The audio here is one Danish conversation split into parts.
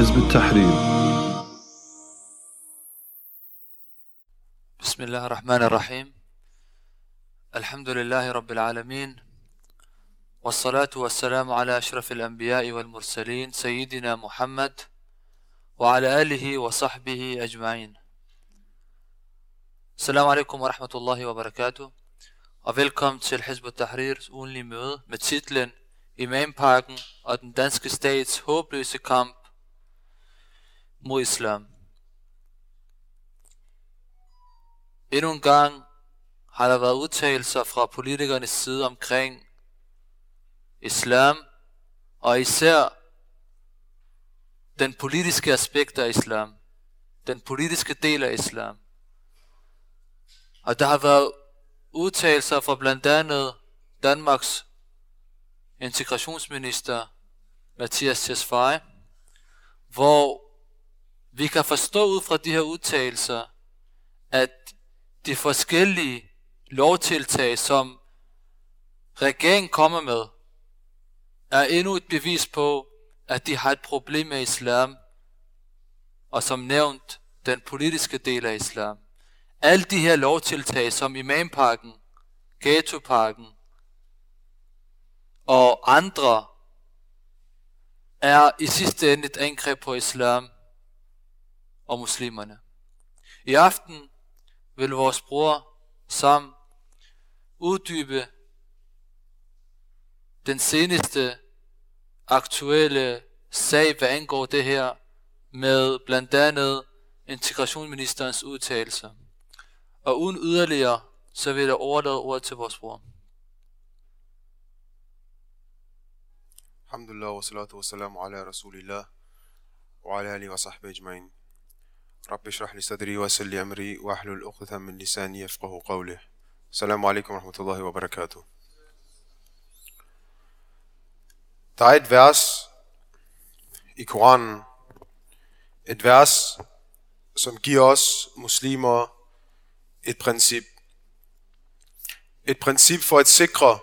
حزب التحرير. بسم الله الرحمن الرحيم. الحمد لله رب العالمين. والصلاة والسلام على أشرف الأنبياء والمرسلين سيدنا محمد وعلى آله وصحبه أجمعين. السلام عليكم ورحمة الله وبركاته. Og velkommen til Hizb Tahrirs ugenlige møde med titlen Imamparken og den danske stats håbløse kamp mod islam. Endnu en gang har der været udtalelser fra politikernes side omkring islam, og især den politiske aspekt af islam, den politiske del af islam. Og der har været udtalelser fra blandt andet Danmarks integrationsminister Mathias Tesfaye, hvor vi kan forstå ud fra de her udtalelser, at de forskellige lovtiltag, som regeringen kommer med, er endnu et bevis på, at de har et problem med islam, og som nævnt, den politiske del af islam. Alle de her lovtiltag, som Imamparken, Ghettoparken og andre, er i sidste ende et angreb på islam og muslimerne. I aften vil vores bror Sam uddybe den seneste aktuelle sag, hvad angår det her, med blandt andet integrationsministerens udtalelser. Og uden yderligere, så vil jeg overlade ordet til vores bror. Alhamdulillah, wa salatu wa salam ala rasulillah, wa ala alihi wa sahbihi ajma'in. رب اشرح لي صدري ويسر لي أمري واحلل عقدة من لساني يفقه قولي السلام عليكم ورحمة الله وبركاته Der er et vers i Koranen, et vers, som giver os muslimer et princip. Et princip for at sikre,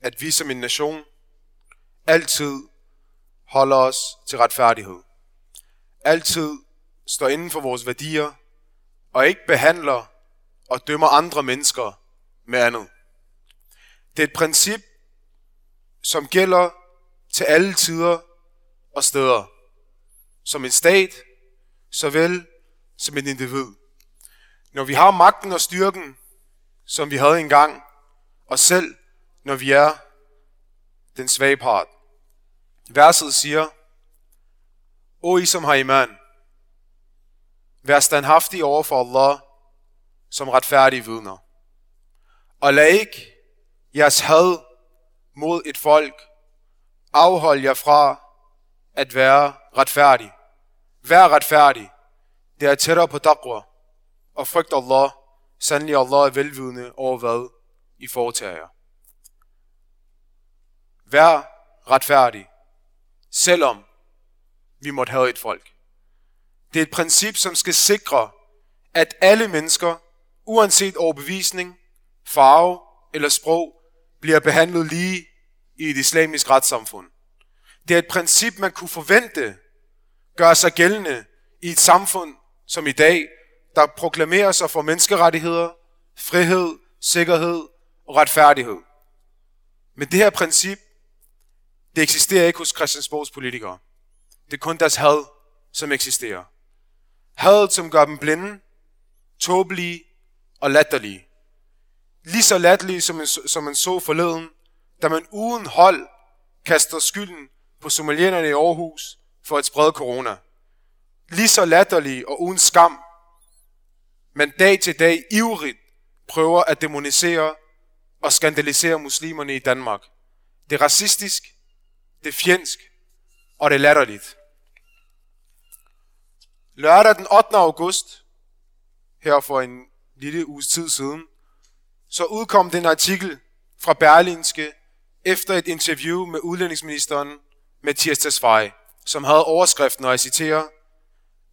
at vi som en nation altid holder os til retfærdighed. Altid står inden for vores værdier, og ikke behandler og dømmer andre mennesker med andet. Det er et princip, som gælder til alle tider og steder. Som en stat, såvel som en individ. Når vi har magten og styrken, som vi havde engang, og selv når vi er den svage part. Verset siger, O I som har iman, vær standhaftig over for Allah som retfærdige vidner. Og lad ikke jeres had mod et folk afholde jer fra at være retfærdig. Vær retfærdig. Det er tættere på taqwa. Og frygt Allah. Sandelig Allah er velvidende over hvad I foretager jer. Vær retfærdig, selvom vi måtte have et folk. Det er et princip, som skal sikre, at alle mennesker, uanset overbevisning, farve eller sprog, bliver behandlet lige i et islamisk retssamfund. Det er et princip, man kunne forvente gør sig gældende i et samfund som i dag, der proklamerer sig for menneskerettigheder, frihed, sikkerhed og retfærdighed. Men det her princip, det eksisterer ikke hos Christiansborgs politikere. Det er kun deres had, som eksisterer. Hadet, som gør dem blinde, tåbelige og latterlige. Lige så latterlige, som man, som man så forleden, da man uden hold kaster skylden på somalienerne i Aarhus for at sprede corona. Lige så latterlige og uden skam, men dag til dag ivrigt prøver at demonisere og skandalisere muslimerne i Danmark. Det er racistisk, det er fjendsk, og det er latterligt. Lørdag den 8. august, her for en lille uges tid siden, så udkom den artikel fra Berlinske efter et interview med udlændingsministeren Mathias Tesfaye, som havde overskriften, og jeg citerer,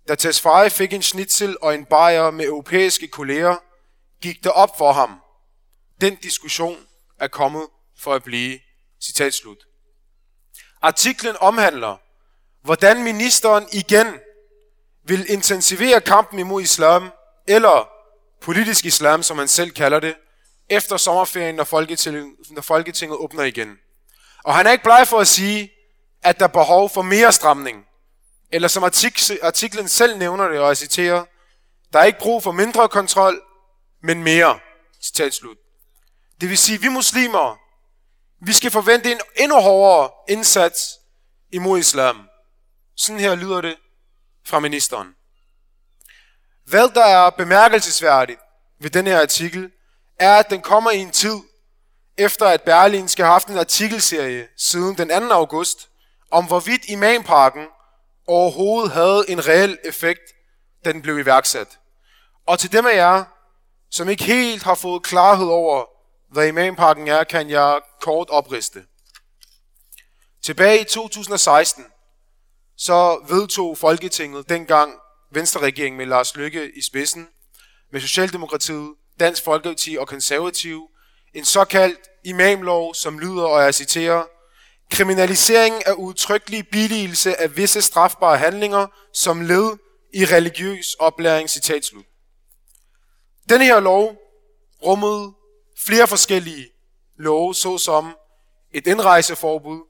da Tesfaye fik en schnitzel og en bajer med europæiske kolleger, gik det op for ham. Den diskussion er kommet for at blive. Citat slut. Artiklen omhandler, hvordan ministeren igen vil intensivere kampen imod islam, eller politisk islam, som han selv kalder det, efter sommerferien, når Folketinget, når Folketinget åbner igen. Og han er ikke bleg for at sige, at der er behov for mere stramning. Eller som artiklen selv nævner det, og jeg citerer, der er ikke brug for mindre kontrol, men mere. Citat slut. Det vil sige, at vi muslimer, vi skal forvente en endnu hårdere indsats imod islam. Sådan her lyder det fra ministeren. Hvad der er bemærkelsesværdigt ved denne her artikel, er, at den kommer i en tid, efter at Berlin skal have haft en artikelserie siden den 2. august, om hvorvidt imamparken overhovedet havde en reel effekt, da den blev iværksat. Og til dem af jer, som ikke helt har fået klarhed over, hvad imamparken er, kan jeg kort opriste. Tilbage i 2016, så vedtog Folketinget dengang Venstre-regeringen med Lars Lykke i spidsen, med Socialdemokratiet, Dansk Folkeparti og Konservative, en såkaldt imamlov, som lyder, og jeg citerer, kriminalisering af udtrykkelig billigelse af visse strafbare handlinger som led i religiøs oplæring, citat slut. Denne her lov rummede flere forskellige love, såsom et indrejseforbud,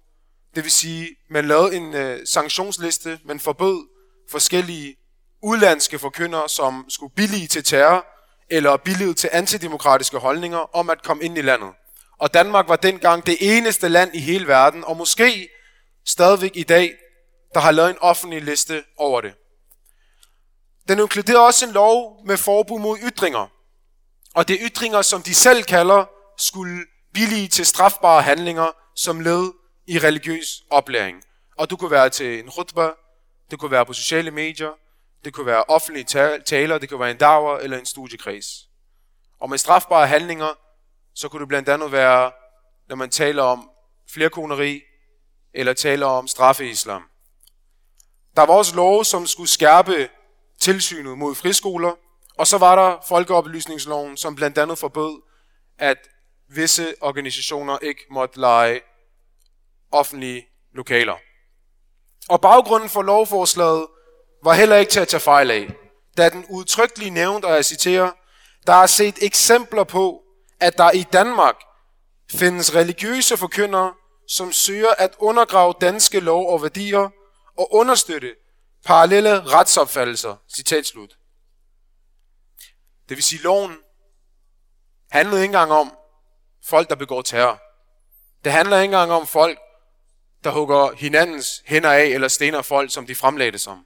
det vil sige, man lavede en øh, sanktionsliste, man forbød forskellige udlandske forkyndere, som skulle billige til terror, eller billige til antidemokratiske holdninger om at komme ind i landet. Og Danmark var dengang det eneste land i hele verden, og måske stadigvæk i dag, der har lavet en offentlig liste over det. Den inkluderer også en lov med forbud mod ytringer. Og det er ytringer, som de selv kalder, skulle billige til strafbare handlinger, som led i religiøs oplæring. Og du kunne være til en rutba, det kunne være på sociale medier, det kunne være offentlige taler, det kunne være en dager eller en studiekreds. Og med strafbare handlinger, så kunne det blandt andet være, når man taler om flerkoneri, eller taler om straffeislam. Der var også love, som skulle skærpe tilsynet mod friskoler, og så var der folkeoplysningsloven, som blandt andet forbød, at visse organisationer ikke måtte lege offentlige lokaler. Og baggrunden for lovforslaget var heller ikke til at tage fejl af, da den udtrykkelige nævnt, og jeg citerer, der er set eksempler på, at der i Danmark findes religiøse forkyndere, som søger at undergrave danske lov og værdier og understøtte parallelle retsopfattelser. Citat slut. Det vil sige, loven handlede ikke engang om folk, der begår terror. Det handler ikke engang om folk, der hugger hinandens hænder af eller stener folk, som de fremlagde det som.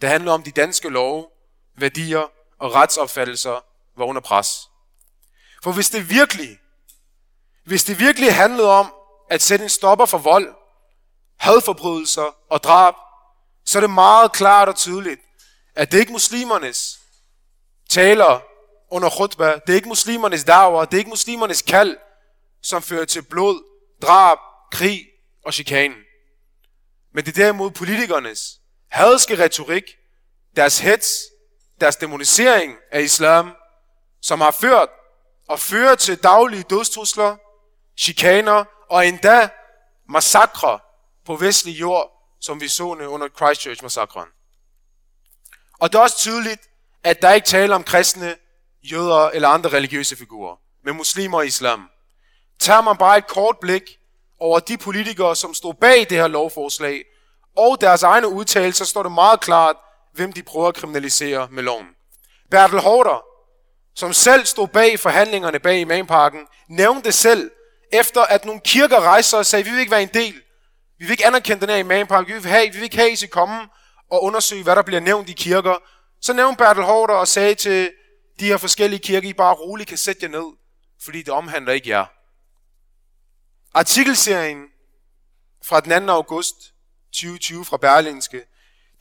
Det handler om de danske love, værdier og retsopfattelser var under pres. For hvis det virkelig, hvis det virkelig handlede om at sætte en stopper for vold, hadforbrydelser og drab, så er det meget klart og tydeligt, at det ikke muslimernes taler under khutbah, det er ikke muslimernes dager, det er ikke muslimernes kald, som fører til blod, drab, krig og chikanen. Men det er derimod politikernes hadske retorik, deres hets, deres demonisering af islam, som har ført og fører til daglige dødstrusler, chikaner og endda massakre på vestlig jord, som vi så under Christchurch-massakren. Og det er også tydeligt, at der ikke taler om kristne, jøder eller andre religiøse figurer, men muslimer og islam. Tager man bare et kort blik over de politikere, som stod bag det her lovforslag, og deres egne udtalelser, står det meget klart, hvem de prøver at kriminalisere med loven. Bertel Hårder, som selv stod bag forhandlingerne bag imamparken, nævnte selv, efter at nogle kirker rejser og sagde, vi vil ikke være en del. Vi vil ikke anerkende den her imampark. Vi vil, have, vi vil ikke have, at I skal komme og undersøge, hvad der bliver nævnt i kirker. Så nævnte Bertel Hårder og sagde til de her forskellige kirker, I bare roligt kan sætte jer ned, fordi det omhandler ikke jer. Artikelserien fra den 2. august 2020 fra Berlinske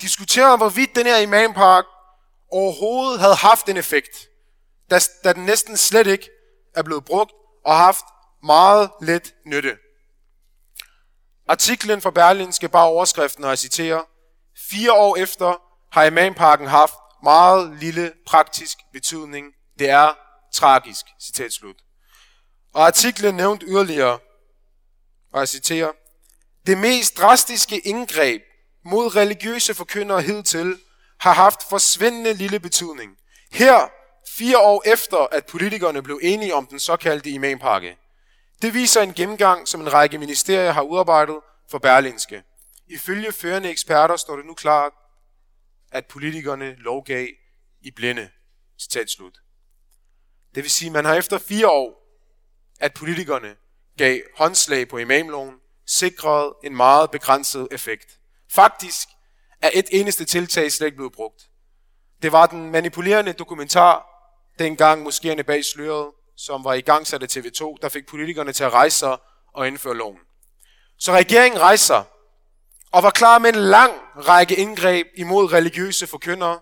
diskuterer, hvorvidt den her imampark overhovedet havde haft en effekt, da, da den næsten slet ikke er blevet brugt og haft meget let nytte. Artiklen fra Berlinske bare overskriften, og jeg citerer, Fire år efter har imamparken haft meget lille praktisk betydning. Det er tragisk, citat slut. Og artiklen nævnt yderligere, og jeg citerer, det mest drastiske indgreb mod religiøse forkyndere hidtil har haft forsvindende lille betydning. Her, fire år efter, at politikerne blev enige om den såkaldte imampakke. Det viser en gennemgang, som en række ministerier har udarbejdet for Berlinske. Ifølge førende eksperter står det nu klart, at politikerne lovgav i blinde. Citat slut. Det vil sige, at man har efter fire år, at politikerne gav håndslag på imamloven, sikrede en meget begrænset effekt. Faktisk er et eneste tiltag slet ikke blevet brugt. Det var den manipulerende dokumentar, dengang moskéerne bag sløret, som var i gang sat af TV2, der fik politikerne til at rejse sig og indføre loven. Så regeringen rejser og var klar med en lang række indgreb imod religiøse forkyndere.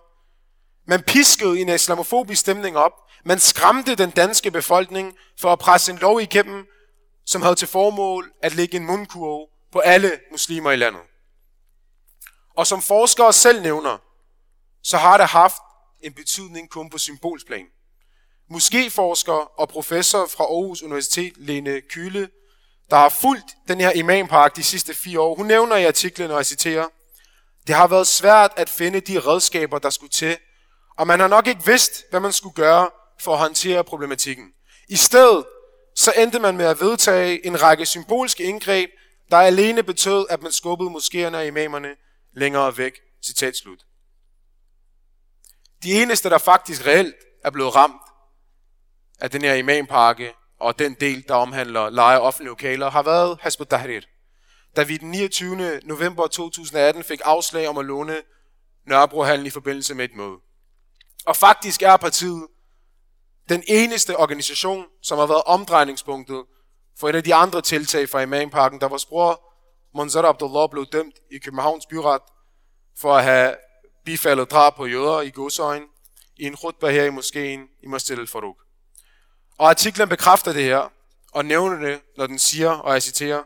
Man piskede en islamofobisk stemning op. Man skræmte den danske befolkning for at presse en lov igennem, som havde til formål at lægge en mundkurve på alle muslimer i landet. Og som forskere selv nævner, så har det haft en betydning kun på symbolsplan. Måske-forsker og professor fra Aarhus Universitet, Lene Kyle, der har fulgt den her imampark de sidste fire år, hun nævner i artiklen, og jeg citerer, det har været svært at finde de redskaber, der skulle til, og man har nok ikke vidst, hvad man skulle gøre for at håndtere problematikken. I stedet så endte man med at vedtage en række symbolske indgreb, der alene betød, at man skubbede moskéerne og imamerne længere væk. Citat slut. De eneste, der faktisk reelt er blevet ramt af den her imampakke og den del, der omhandler leje offentlige lokaler, har været Hasbro Tahrir. Da vi den 29. november 2018 fik afslag om at låne Nørrebrohallen i forbindelse med et møde. Og faktisk er partiet den eneste organisation, som har været omdrejningspunktet for et af de andre tiltag fra Imamparken, der vores bror Monzar Abdullah blev dømt i Københavns byret for at have bifaldet drab på jøder i godsøjen i en khutbah her i moskeen i Masjid al-Farouk. Og artiklen bekræfter det her og nævner det, når den siger, og jeg citerer,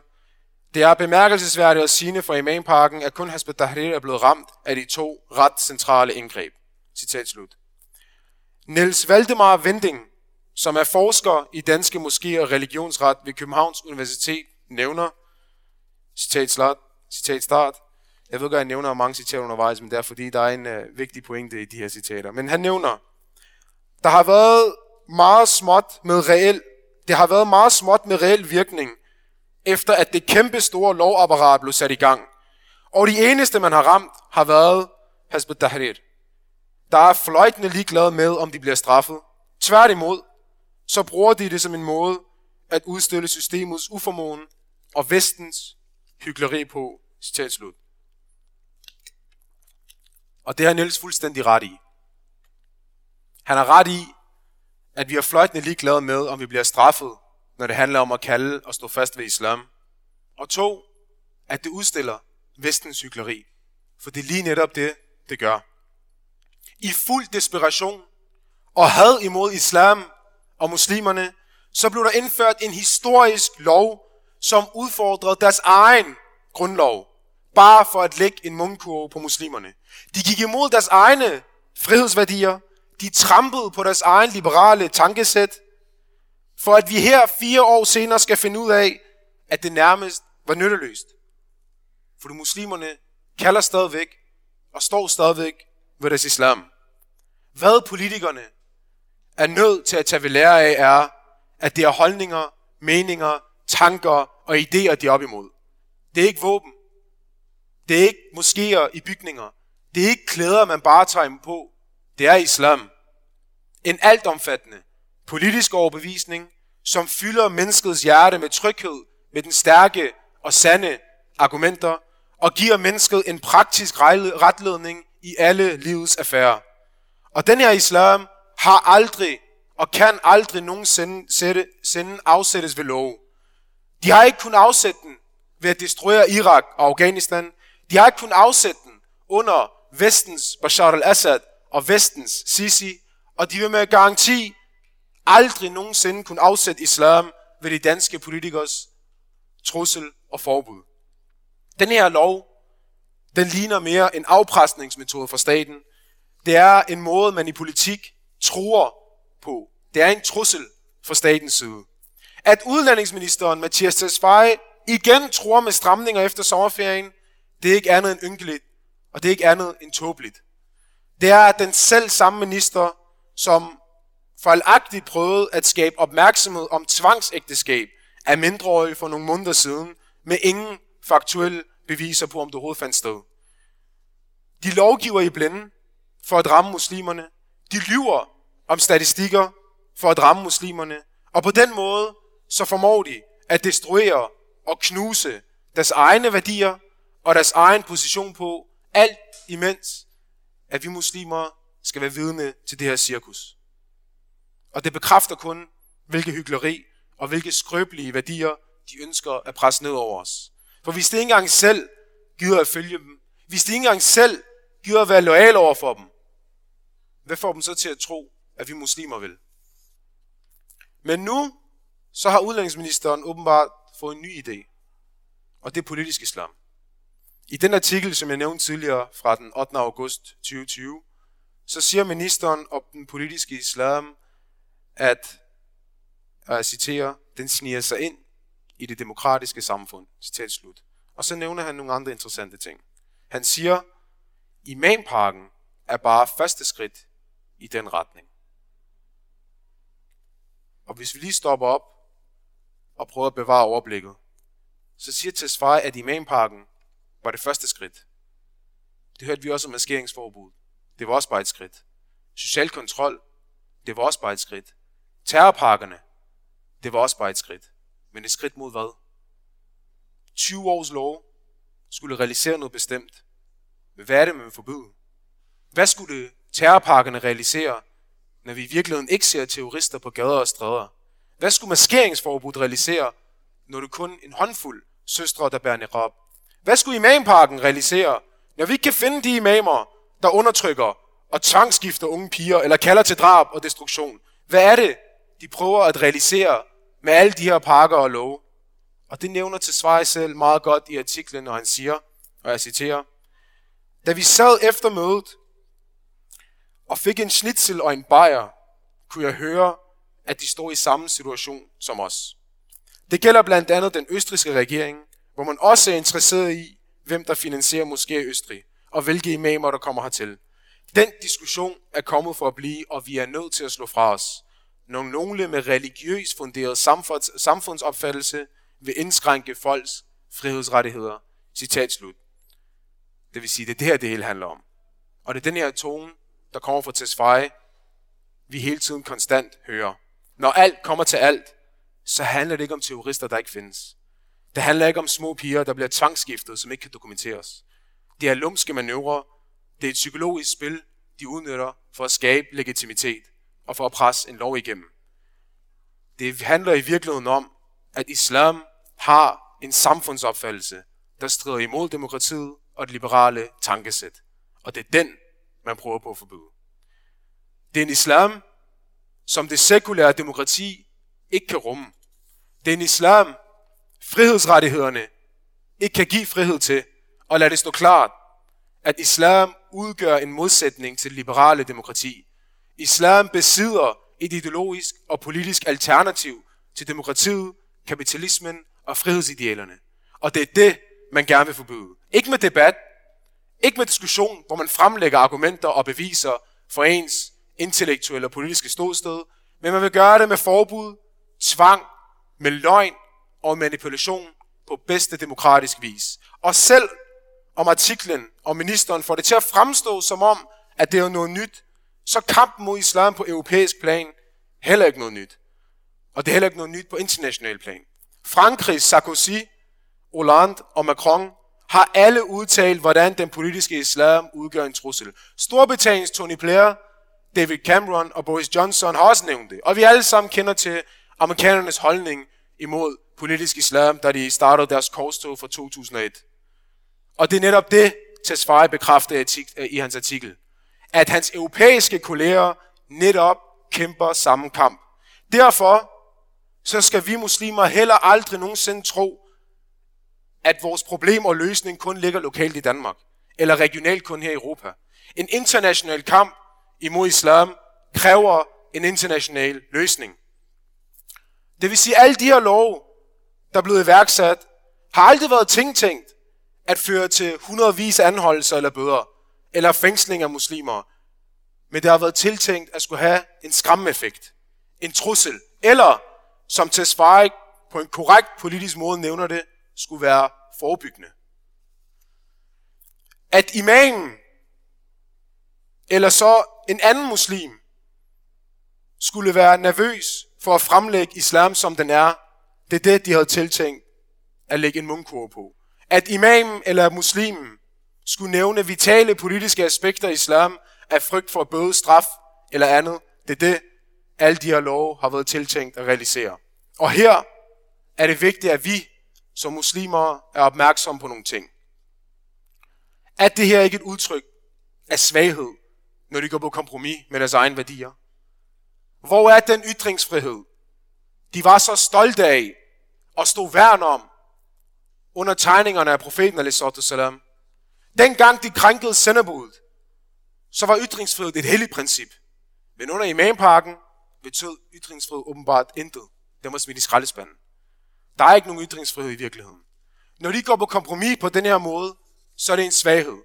det er bemærkelsesværdigt at sige for Imamparken, at kun Hasbet Tahrir er blevet ramt af de to ret centrale indgreb. Citat slut. Niels Valdemar Vending, som er forsker i danske moskéer og religionsret ved Københavns Universitet, nævner, citat, start, citat start, jeg ved godt, at jeg nævner mange citater undervejs, men det er fordi, der er en uh, vigtig pointe i de her citater. Men han nævner, der har været meget småt med reel, det har været meget småt med reel virkning, efter at det kæmpe store lovapparat blev sat i gang. Og de eneste, man har ramt, har været Hasbet Tahrir der er fløjtende ligeglade med, om de bliver straffet. Tværtimod, så bruger de det som en måde at udstille systemets uformåen og vestens hyggeleri på. Citat slut. Og det har Niels fuldstændig ret i. Han har ret i, at vi er fløjtende ligeglade med, om vi bliver straffet, når det handler om at kalde og stå fast ved islam. Og to, at det udstiller vestens hyggeleri. For det er lige netop det, det gør i fuld desperation og had imod islam og muslimerne, så blev der indført en historisk lov, som udfordrede deres egen grundlov, bare for at lægge en mundkurve på muslimerne. De gik imod deres egne frihedsværdier, de trampede på deres egen liberale tankesæt, for at vi her fire år senere skal finde ud af, at det nærmest var nytteløst. For de muslimerne kalder stadigvæk og står stadigvæk ved deres islam. Hvad politikerne er nødt til at tage ved lære af, er, at det er holdninger, meninger, tanker og idéer, de er op imod. Det er ikke våben. Det er ikke moskéer i bygninger. Det er ikke klæder, man bare tager på. Det er islam. En altomfattende politisk overbevisning, som fylder menneskets hjerte med tryghed, med den stærke og sande argumenter, og giver mennesket en praktisk retledning i alle livets affærer. Og den her islam har aldrig og kan aldrig nogensinde sætte, sende afsættes ved lov. De har ikke kunnet afsætte den ved at destruere Irak og Afghanistan. De har ikke kunnet afsætte den under vestens Bashar al-Assad og vestens Sisi. Og de vil med garanti aldrig nogensinde kunne afsætte islam ved de danske politikers trussel og forbud. Den her lov, den ligner mere en afpresningsmetode for staten, det er en måde, man i politik tror på. Det er en trussel fra statens side. At udlændingsministeren Mathias Tesfaye igen tror med stramninger efter sommerferien, det er ikke andet end ynkeligt, og det er ikke andet end tåbeligt. Det er at den selv samme minister, som fejlagtigt prøvede at skabe opmærksomhed om tvangsægteskab af mindreårige for nogle måneder siden, med ingen faktuelle beviser på, om det overhovedet fandt sted. De lovgiver i blinde for at ramme muslimerne. De lyver om statistikker for at ramme muslimerne. Og på den måde, så formår de at destruere og knuse deres egne værdier og deres egen position på, alt imens, at vi muslimer skal være vidne til det her cirkus. Og det bekræfter kun, hvilke hyggeleri og hvilke skrøbelige værdier de ønsker at presse ned over os. For hvis de ikke engang selv gider at følge dem, hvis de ikke engang selv gider at være lojal over for dem, hvad får dem så til at tro, at vi muslimer vil? Men nu, så har udlændingsministeren åbenbart fået en ny idé. Og det er politisk islam. I den artikel, som jeg nævnte tidligere fra den 8. august 2020, så siger ministeren om den politiske islam, at, og jeg citerer, den sniger sig ind i det demokratiske samfund. Citat slut. Og så nævner han nogle andre interessante ting. Han siger, imamparken er bare første skridt i den retning. Og hvis vi lige stopper op og prøver at bevare overblikket, så siger Tesfaye, at imamparken var det første skridt. Det hørte vi også om maskeringsforbud. Det var også bare et skridt. Social kontrol, det var også bare et skridt. Terrorparkerne, det var også bare et skridt. Men et skridt mod hvad? 20 års lov skulle realisere noget bestemt. Men hvad er det, man vil forbyde? Hvad skulle terrorparkerne realiserer, når vi i virkeligheden ikke ser terrorister på gader og stræder? Hvad skulle maskeringsforbud realisere, når det kun en håndfuld søstre, der bærer niqab? Hvad skulle imamparken realisere, når vi ikke kan finde de imamer, der undertrykker og tvangsgifter unge piger, eller kalder til drab og destruktion? Hvad er det, de prøver at realisere med alle de her pakker og love? Og det nævner til Svej selv meget godt i artiklen, når han siger, og jeg citerer, Da vi sad efter mødet og fik en schnitzel og en bajer, kunne jeg høre, at de står i samme situation som os. Det gælder blandt andet den østriske regering, hvor man også er interesseret i, hvem der finansierer måske Østrig, og hvilke imamer, der kommer hertil. Den diskussion er kommet for at blive, og vi er nødt til at slå fra os. Når nogle med religiøs funderet samfunds, samfundsopfattelse vil indskrænke folks frihedsrettigheder. Citat slut. Det vil sige, det er det her, det hele handler om. Og det er den her tone, der kommer fra Tesfaye, vi hele tiden konstant hører. Når alt kommer til alt, så handler det ikke om terrorister, der ikke findes. Det handler ikke om små piger, der bliver tvangsskiftet, som ikke kan dokumenteres. Det er lumske manøvrer. Det er et psykologisk spil, de udnytter for at skabe legitimitet og for at presse en lov igennem. Det handler i virkeligheden om, at islam har en samfundsopfattelse, der strider imod demokratiet og det liberale tankesæt. Og det er den, man prøver på at forbyde. Det er en islam, som det sekulære demokrati ikke kan rumme. Det er en islam, frihedsrettighederne ikke kan give frihed til, og lad det stå klart, at islam udgør en modsætning til liberale demokrati. Islam besidder et ideologisk og politisk alternativ til demokratiet, kapitalismen og frihedsidealerne. Og det er det, man gerne vil forbyde. Ikke med debat, ikke med diskussion, hvor man fremlægger argumenter og beviser for ens intellektuelle og politiske ståsted, men man vil gøre det med forbud, tvang, med løgn og manipulation på bedste demokratisk vis. Og selv om artiklen og ministeren får det til at fremstå som om, at det er noget nyt, så kampen mod islam på europæisk plan heller ikke noget nyt. Og det er heller ikke noget nyt på international plan. Frankrig, Sarkozy, Hollande og Macron har alle udtalt, hvordan den politiske islam udgør en trussel. Storbritanniens Tony Blair, David Cameron og Boris Johnson har også nævnt det. Og vi alle sammen kender til amerikanernes holdning imod politisk islam, da de startede deres korstog fra 2001. Og det er netop det, Tesfaye bekræfter øh, i hans artikel. At hans europæiske kolleger netop kæmper samme kamp. Derfor så skal vi muslimer heller aldrig nogensinde tro, at vores problem og løsning kun ligger lokalt i Danmark, eller regionalt kun her i Europa. En international kamp imod islam kræver en international løsning. Det vil sige, at alle de her love, der er blevet iværksat, har aldrig været tænkt, at føre til hundredvis af anholdelser eller bøder, eller fængsling af muslimer, men det har været tiltænkt at skulle have en skræmmeffekt, en trussel, eller, som Tesfaye på en korrekt politisk måde nævner det, skulle være forebyggende. At imamen, eller så en anden muslim, skulle være nervøs for at fremlægge islam, som den er, det er det, de havde tiltænkt at lægge en mundkur på. At imamen eller muslimen skulle nævne vitale politiske aspekter i islam af frygt for bøde, straf eller andet, det er det, alle de her love har været tiltænkt at realisere. Og her er det vigtigt, at vi som muslimer er opmærksomme på nogle ting. At det her ikke er et udtryk af svaghed, når de går på kompromis med deres egne værdier. Hvor er den ytringsfrihed, de var så stolte af og stod værn om under tegningerne af profeten salam. Dengang de krænkede sendebuddet, så var ytringsfrihed et helligt princip. Men under imamparken betød ytringsfrihed åbenbart intet. Det må smidt i skraldespanden. Der er ikke nogen ytringsfrihed i virkeligheden. Når de går på kompromis på den her måde, så er det en svaghed.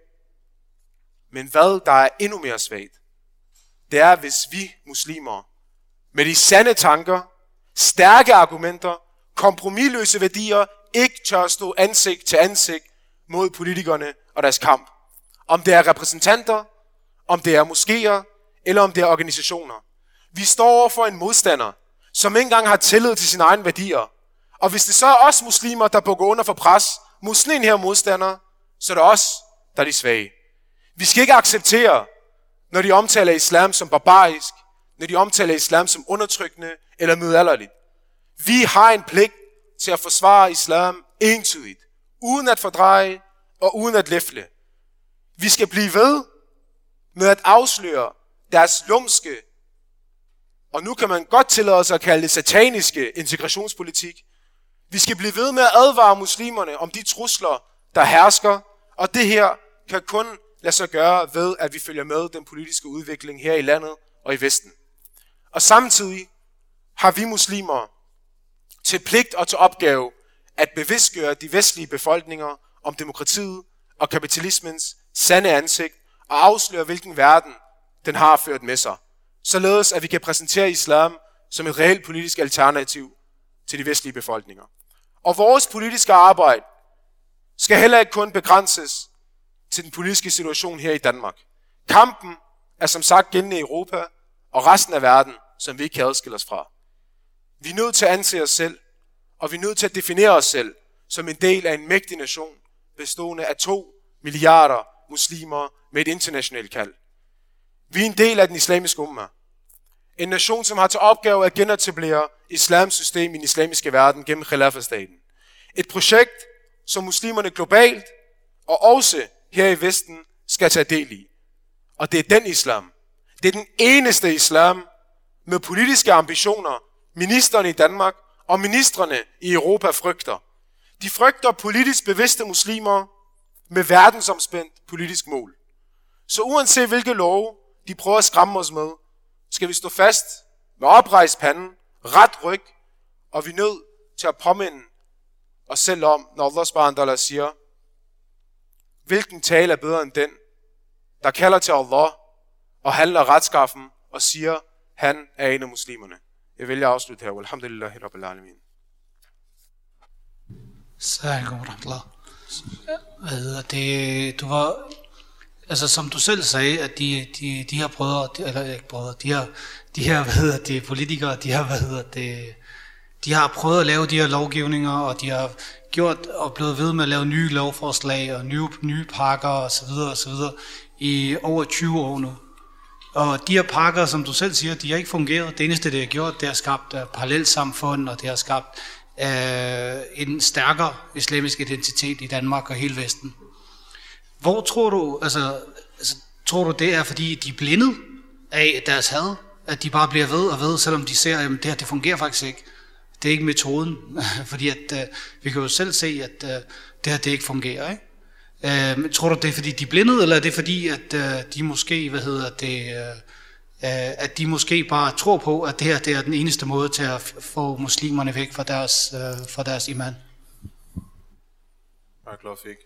Men hvad der er endnu mere svagt, det er, hvis vi muslimer med de sande tanker, stærke argumenter, kompromilløse værdier, ikke tør stå ansigt til ansigt mod politikerne og deres kamp. Om det er repræsentanter, om det er moskéer, eller om det er organisationer. Vi står over for en modstander, som ikke engang har tillid til sine egne værdier. Og hvis det så er os muslimer, der bukker under for pres muslimen her modstandere, så er det os, der er de svage. Vi skal ikke acceptere, når de omtaler islam som barbarisk, når de omtaler islam som undertrykkende eller middelalderligt. Vi har en pligt til at forsvare islam entydigt, uden at fordreje og uden at læfle. Vi skal blive ved med at afsløre deres lumske, og nu kan man godt tillade sig at kalde det sataniske integrationspolitik. Vi skal blive ved med at advare muslimerne om de trusler, der hersker, og det her kan kun lade sig gøre ved, at vi følger med den politiske udvikling her i landet og i Vesten. Og samtidig har vi muslimer til pligt og til opgave at bevidstgøre de vestlige befolkninger om demokratiet og kapitalismens sande ansigt og afsløre, hvilken verden den har ført med sig, således at vi kan præsentere islam som et reelt politisk alternativ til de vestlige befolkninger. Og vores politiske arbejde skal heller ikke kun begrænses til den politiske situation her i Danmark. Kampen er som sagt gældende i Europa og resten af verden, som vi ikke kan adskille os fra. Vi er nødt til at anse os selv, og vi er nødt til at definere os selv som en del af en mægtig nation, bestående af to milliarder muslimer med et internationalt kald. Vi er en del af den islamiske umma. En nation, som har til opgave at genetablere islams system i den islamiske verden gennem Khilafah-staten. Et projekt, som muslimerne globalt og også her i Vesten skal tage del i. Og det er den islam. Det er den eneste islam med politiske ambitioner, ministerne i Danmark og ministerne i Europa frygter. De frygter politisk bevidste muslimer med verdensomspændt politisk mål. Så uanset hvilke love de prøver at skræmme os med, skal vi stå fast med oprejst panden, ret ryg, og vi er nødt til at påminde os selv om, når Allah subhanahu siger, hvilken tale er bedre end den, der kalder til Allah og handler retskaffen og siger, han er en af muslimerne. Jeg vælger at afslutte her. Alhamdulillah, Rabbil Alamin. Assalamu Hvad det? Du var, altså som du selv sagde, at de, de, de her brødre, de, eller ikke brødre, de her, de her, hvad hedder det, politikere, de her, hvad hedder det, de har prøvet at lave de her lovgivninger, og de har gjort og blevet ved med at lave nye lovforslag og nye, nye pakker osv. videre i over 20 år nu. Og de her pakker, som du selv siger, de har ikke fungeret. Det eneste, det har gjort, det har skabt uh, parallelsamfund, og det har skabt uh, en stærkere islamisk identitet i Danmark og hele Vesten. Hvor tror du, altså, altså, tror du det er, fordi de er blindet af deres had? At de bare bliver ved og ved, selvom de ser, at det her det fungerer faktisk ikke. Det er ikke metoden, fordi at, øh, vi kan jo selv se, at øh, det her det ikke fungerer. Ikke? Øh, tror du, det er fordi, de er blindede, eller er det fordi, at øh, de måske, hvad hedder det, øh, øh at de måske bare tror på, at det her det er den eneste måde til at få muslimerne væk fra deres, øh, fra deres iman? Barakallahu fik.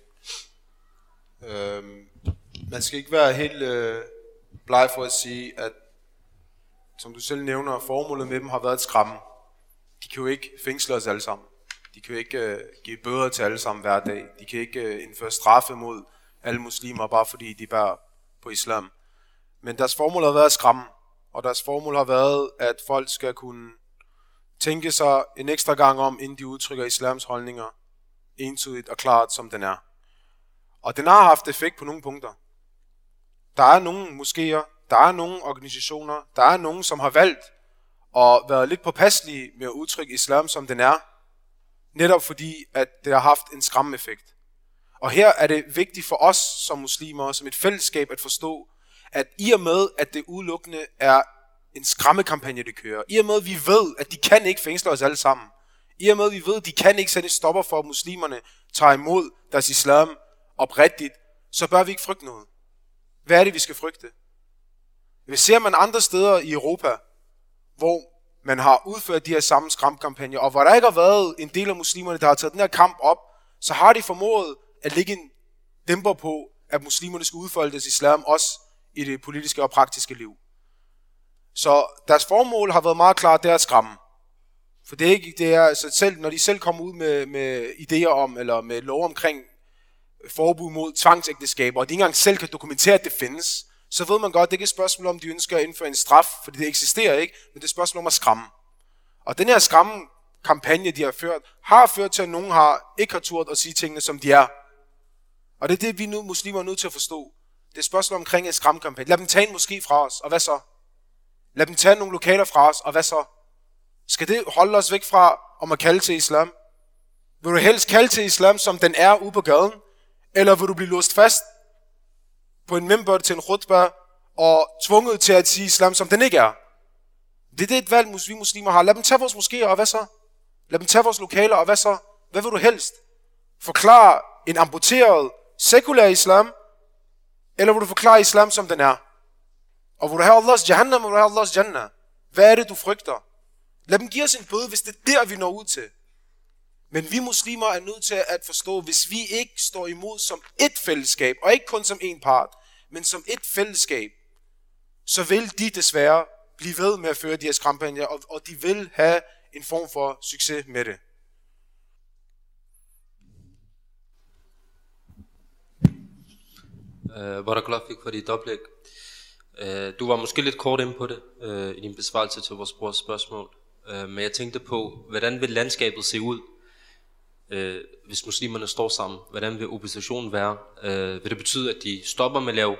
Øhm, man skal ikke være helt øh, bleg for at sige, at som du selv nævner, formålet med dem har været at skræmme. De kan jo ikke fængsle os alle sammen. De kan jo ikke øh, give bøder til alle sammen hver dag. De kan ikke øh, indføre straffe mod alle muslimer, bare fordi de bærer på islam. Men deres formål har været at skræmme, og deres formål har været, at folk skal kunne tænke sig en ekstra gang om, inden de udtrykker islams holdninger entydigt og klart, som den er. Og den har haft effekt på nogle punkter. Der er nogle moskéer, der er nogle organisationer, der er nogen, som har valgt og været lidt påpasselige med at udtrykke islam, som den er, netop fordi, at det har haft en skræmmeffekt. Og her er det vigtigt for os som muslimer, som et fællesskab at forstå, at i og med, at det udelukkende er en skræmmekampagne, det kører, i og med, at vi ved, at de kan ikke fængsle os alle sammen, i og med, at vi ved, at de kan ikke sætte stopper for, at muslimerne tager imod deres islam oprigtigt, så bør vi ikke frygte noget. Hvad er det, vi skal frygte? Vi ser man andre steder i Europa, hvor man har udført de her samme skræmkampagner, og hvor der ikke har været en del af muslimerne, der har taget den her kamp op, så har de formået at lægge en dæmper på, at muslimerne skal udfolde deres islam også i det politiske og praktiske liv. Så deres formål har været meget klart, det er at skræmme. For det er ikke, det er, så selv, når de selv kommer ud med, med idéer om, eller med lov omkring forbud mod tvangsægteskaber, og de ikke engang selv kan dokumentere, at det findes, så ved man godt, det er ikke et spørgsmål om, de ønsker at indføre en straf, fordi det eksisterer ikke, men det er et spørgsmål om at skræmme. Og den her skræmme kampagne, de har ført, har ført til, at nogen har ikke har turt at sige tingene, som de er. Og det er det, vi nu muslimer er nødt til at forstå. Det er et spørgsmål omkring en skræmmekampagne. Lad dem tage en måske fra os, og hvad så? Lad dem tage nogle lokaler fra os, og hvad så? Skal det holde os væk fra om at kalde til islam? Vil du helst kalde til islam, som den er ude på gaden? Eller vil du blive låst fast på en member til en rutba og tvunget til at sige islam, som den ikke er? Det er det et valg, vi muslimer har. Lad dem tage vores moskéer, og hvad så? Lad dem tage vores lokaler, og hvad så? Hvad vil du helst? Forklare en amputeret, sekulær islam, eller vil du forklare islam, som den er? Og vil du have Allahs jahannam, og vil du have Allahs jannah? Hvad er det, du frygter? Lad dem give os en bøde, hvis det er der, vi når ud til. Men vi muslimer er nødt til at forstå, hvis vi ikke står imod som et fællesskab, og ikke kun som en part, men som et fællesskab, så vil de desværre blive ved med at føre de her kampagner, og, og de vil have en form for succes med det. Øh, uh, Barakallah fik for dit oplæg. Uh, du var måske lidt kort ind på det uh, i din besvarelse til vores brors spørgsmål. Uh, men jeg tænkte på, hvordan vil landskabet se ud, øh, hvis muslimerne står sammen? Hvordan vil oppositionen være? Øh, vil det betyde, at de stopper med at lave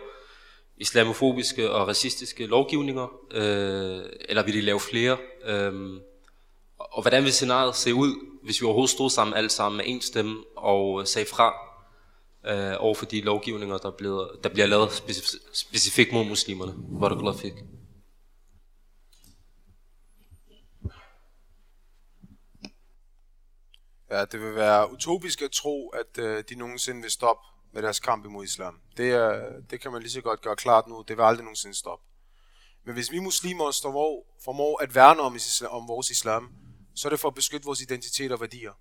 islamofobiske og racistiske lovgivninger? Øh, eller vil de lave flere? Øh, og hvordan vil scenariet se ud, hvis vi overhovedet stod sammen alle sammen med en stemme og sagde fra øh, over for de lovgivninger, der bliver, der bliver lavet specif- specifikt mod muslimerne. Barakallah fik. Ja, det vil være utopisk at tro, at øh, de nogensinde vil stoppe med deres kamp imod islam. Det, er, det kan man lige så godt gøre klart nu. Det vil aldrig nogensinde stoppe. Men hvis vi muslimer står, formår at værne om, om vores islam, så er det for at beskytte vores identitet og værdier.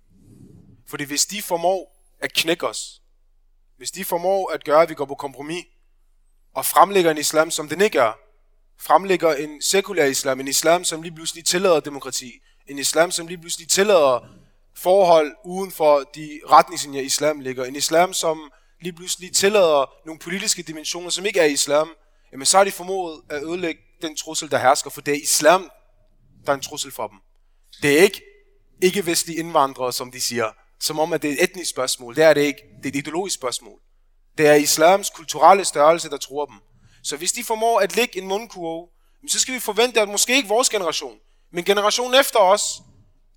Fordi hvis de formår at knække os, hvis de formår at gøre, at vi går på kompromis, og fremlægger en islam, som den ikke er, fremlægger en sekulær islam, en islam, som lige pludselig tillader demokrati, en islam, som lige pludselig tillader forhold uden for de retningslinjer, islam ligger, en islam, som lige pludselig tillader nogle politiske dimensioner, som ikke er islam, jamen så har de formået at ødelægge den trussel, der hersker, for det er islam, der er en trussel for dem. Det er ikke ikke-vestlige indvandrere, som de siger, som om at det er et etnisk spørgsmål. Det er det ikke. Det er et ideologisk spørgsmål. Det er islams kulturelle størrelse, der tror dem. Så hvis de formår at lægge en mundkurve, så skal vi forvente, at måske ikke vores generation, men generationen efter os,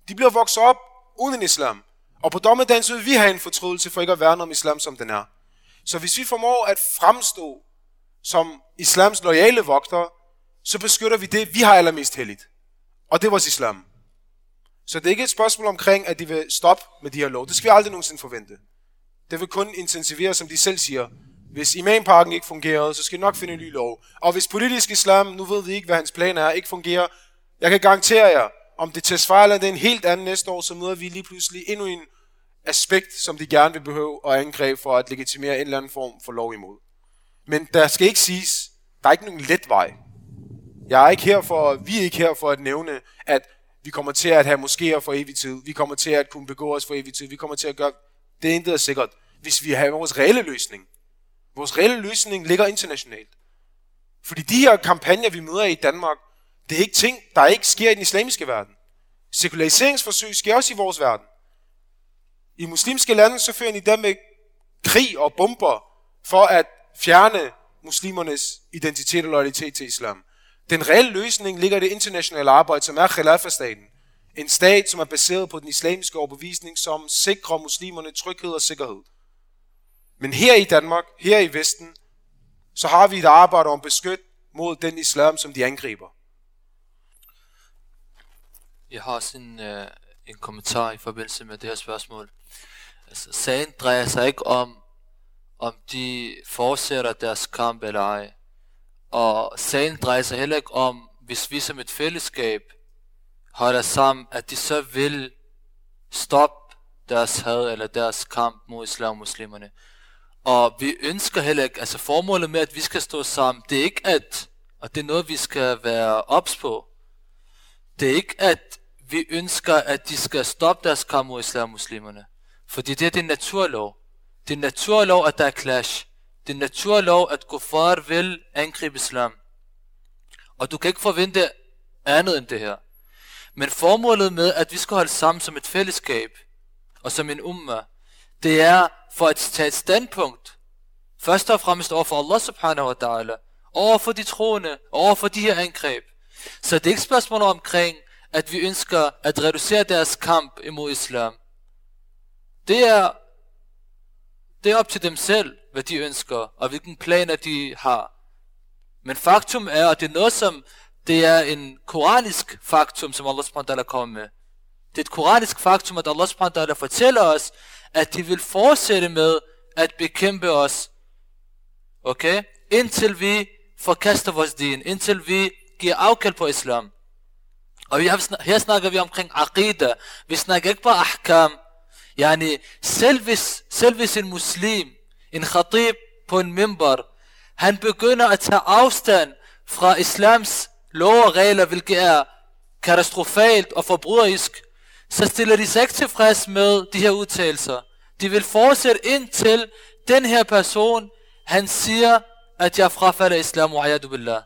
de bliver vokset op uden islam. Og på dommedagen så vil vi have en fortrydelse for ikke at værne om islam, som den er. Så hvis vi formår at fremstå som islams loyale vogtere, så beskytter vi det, vi har allermest heldigt. Og det er vores islam. Så det er ikke et spørgsmål omkring, at de vil stoppe med de her lov. Det skal vi aldrig nogensinde forvente. Det vil kun intensivere, som de selv siger. Hvis imamparken ikke fungerer, så skal vi nok finde en ny lov. Og hvis politisk islam, nu ved vi ikke, hvad hans plan er, ikke fungerer, jeg kan garantere jer, om det til eller det er en helt anden næste år, så møder vi lige pludselig endnu en aspekt, som de gerne vil behøve at angribe for at legitimere en eller anden form for lov imod. Men der skal ikke siges, der er ikke nogen let vej. Jeg er ikke her for, vi er ikke her for at nævne, at vi kommer til at have moskéer for evig tid. Vi kommer til at kunne begå os for evig tid. Vi kommer til at gøre... Det er intet er sikkert, hvis vi har vores reelle løsning. Vores reelle løsning ligger internationalt. Fordi de her kampagner, vi møder i Danmark, det er ikke ting, der ikke sker i den islamiske verden. Sekulariseringsforsøg sker også i vores verden. I muslimske lande, så fører de dem med krig og bomber for at fjerne muslimernes identitet og loyalitet til islam. Den reelle løsning ligger i det internationale arbejde, som er Khilafah-staten. En stat, som er baseret på den islamiske overbevisning, som sikrer muslimerne tryghed og sikkerhed. Men her i Danmark, her i Vesten, så har vi et arbejde om beskyt mod den islam, som de angriber. Jeg har også en, øh, en kommentar i forbindelse med det her spørgsmål. Altså, sagen drejer sig ikke om, om de fortsætter deres kamp eller ej. Og sagen drejer sig heller ikke om, hvis vi som et fællesskab holder sammen, at de så vil stoppe deres had eller deres kamp mod islam og muslimerne. Og vi ønsker heller ikke, altså formålet med, at vi skal stå sammen, det er ikke at, og det er noget, vi skal være ops på. Det er ikke, at vi ønsker, at de skal stoppe deres kamp mod islam muslimerne. Fordi det er det naturlov. Det er naturlov, at der er clash. Det er naturlov, at kuffar vil angribe islam. Og du kan ikke forvente andet end det her. Men formålet med, at vi skal holde sammen som et fællesskab, og som en umma, det er for at tage et standpunkt, først og fremmest over for Allah subhanahu wa ta'ala, over for de troende, over for de her angreb. Så det er ikke spørgsmål omkring, at vi ønsker at reducere deres kamp imod islam. Det er, det er op til dem selv, hvad de ønsker, og hvilken planer de har. Men faktum er, at det er noget, som det er en koranisk faktum, som Allah subhanahu wa kommer med. Det er et koranisk faktum, at Allah subhanahu wa fortæller os, at de vil fortsætte med at bekæmpe os. Okay? Indtil vi forkaster vores din, indtil vi giver afkald på islam. Og vi har, her snakker vi omkring aqida. Vi snakker ikke bare ahkam. Yani, selv hvis, selv hvis en muslim, en khatib på en member, han begynder at tage afstand fra islams lov og regler, hvilket er katastrofalt og forbryderisk, så stiller de sig ikke tilfreds med de her udtalelser. De vil fortsætte indtil den her person, han siger, at jeg frafalder islam wa billah.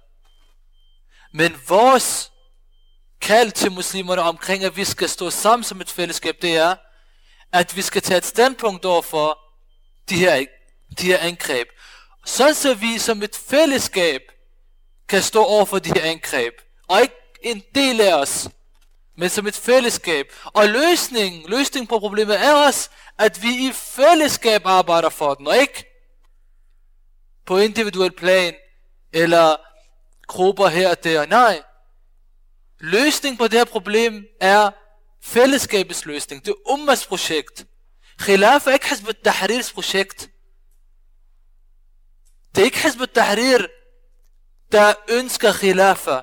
Men vores kald til muslimerne omkring, at vi skal stå sammen som et fællesskab, det er, at vi skal tage et standpunkt over for de her, de her angreb. Sådan så vi som et fællesskab kan stå over for de her angreb. Og ikke en del af os, men som et fællesskab. Og løsningen, løsningen på problemet er også, at vi i fællesskab arbejder for den, og ikke på individuel plan, eller grupper her og der. Nej, løsningen på det her problem er fællesskabets løsning. Det er Ummas projekt. Khilaf er ikke Hizb tahrirs projekt. Det er ikke Hizb tahrir der ønsker khilafa.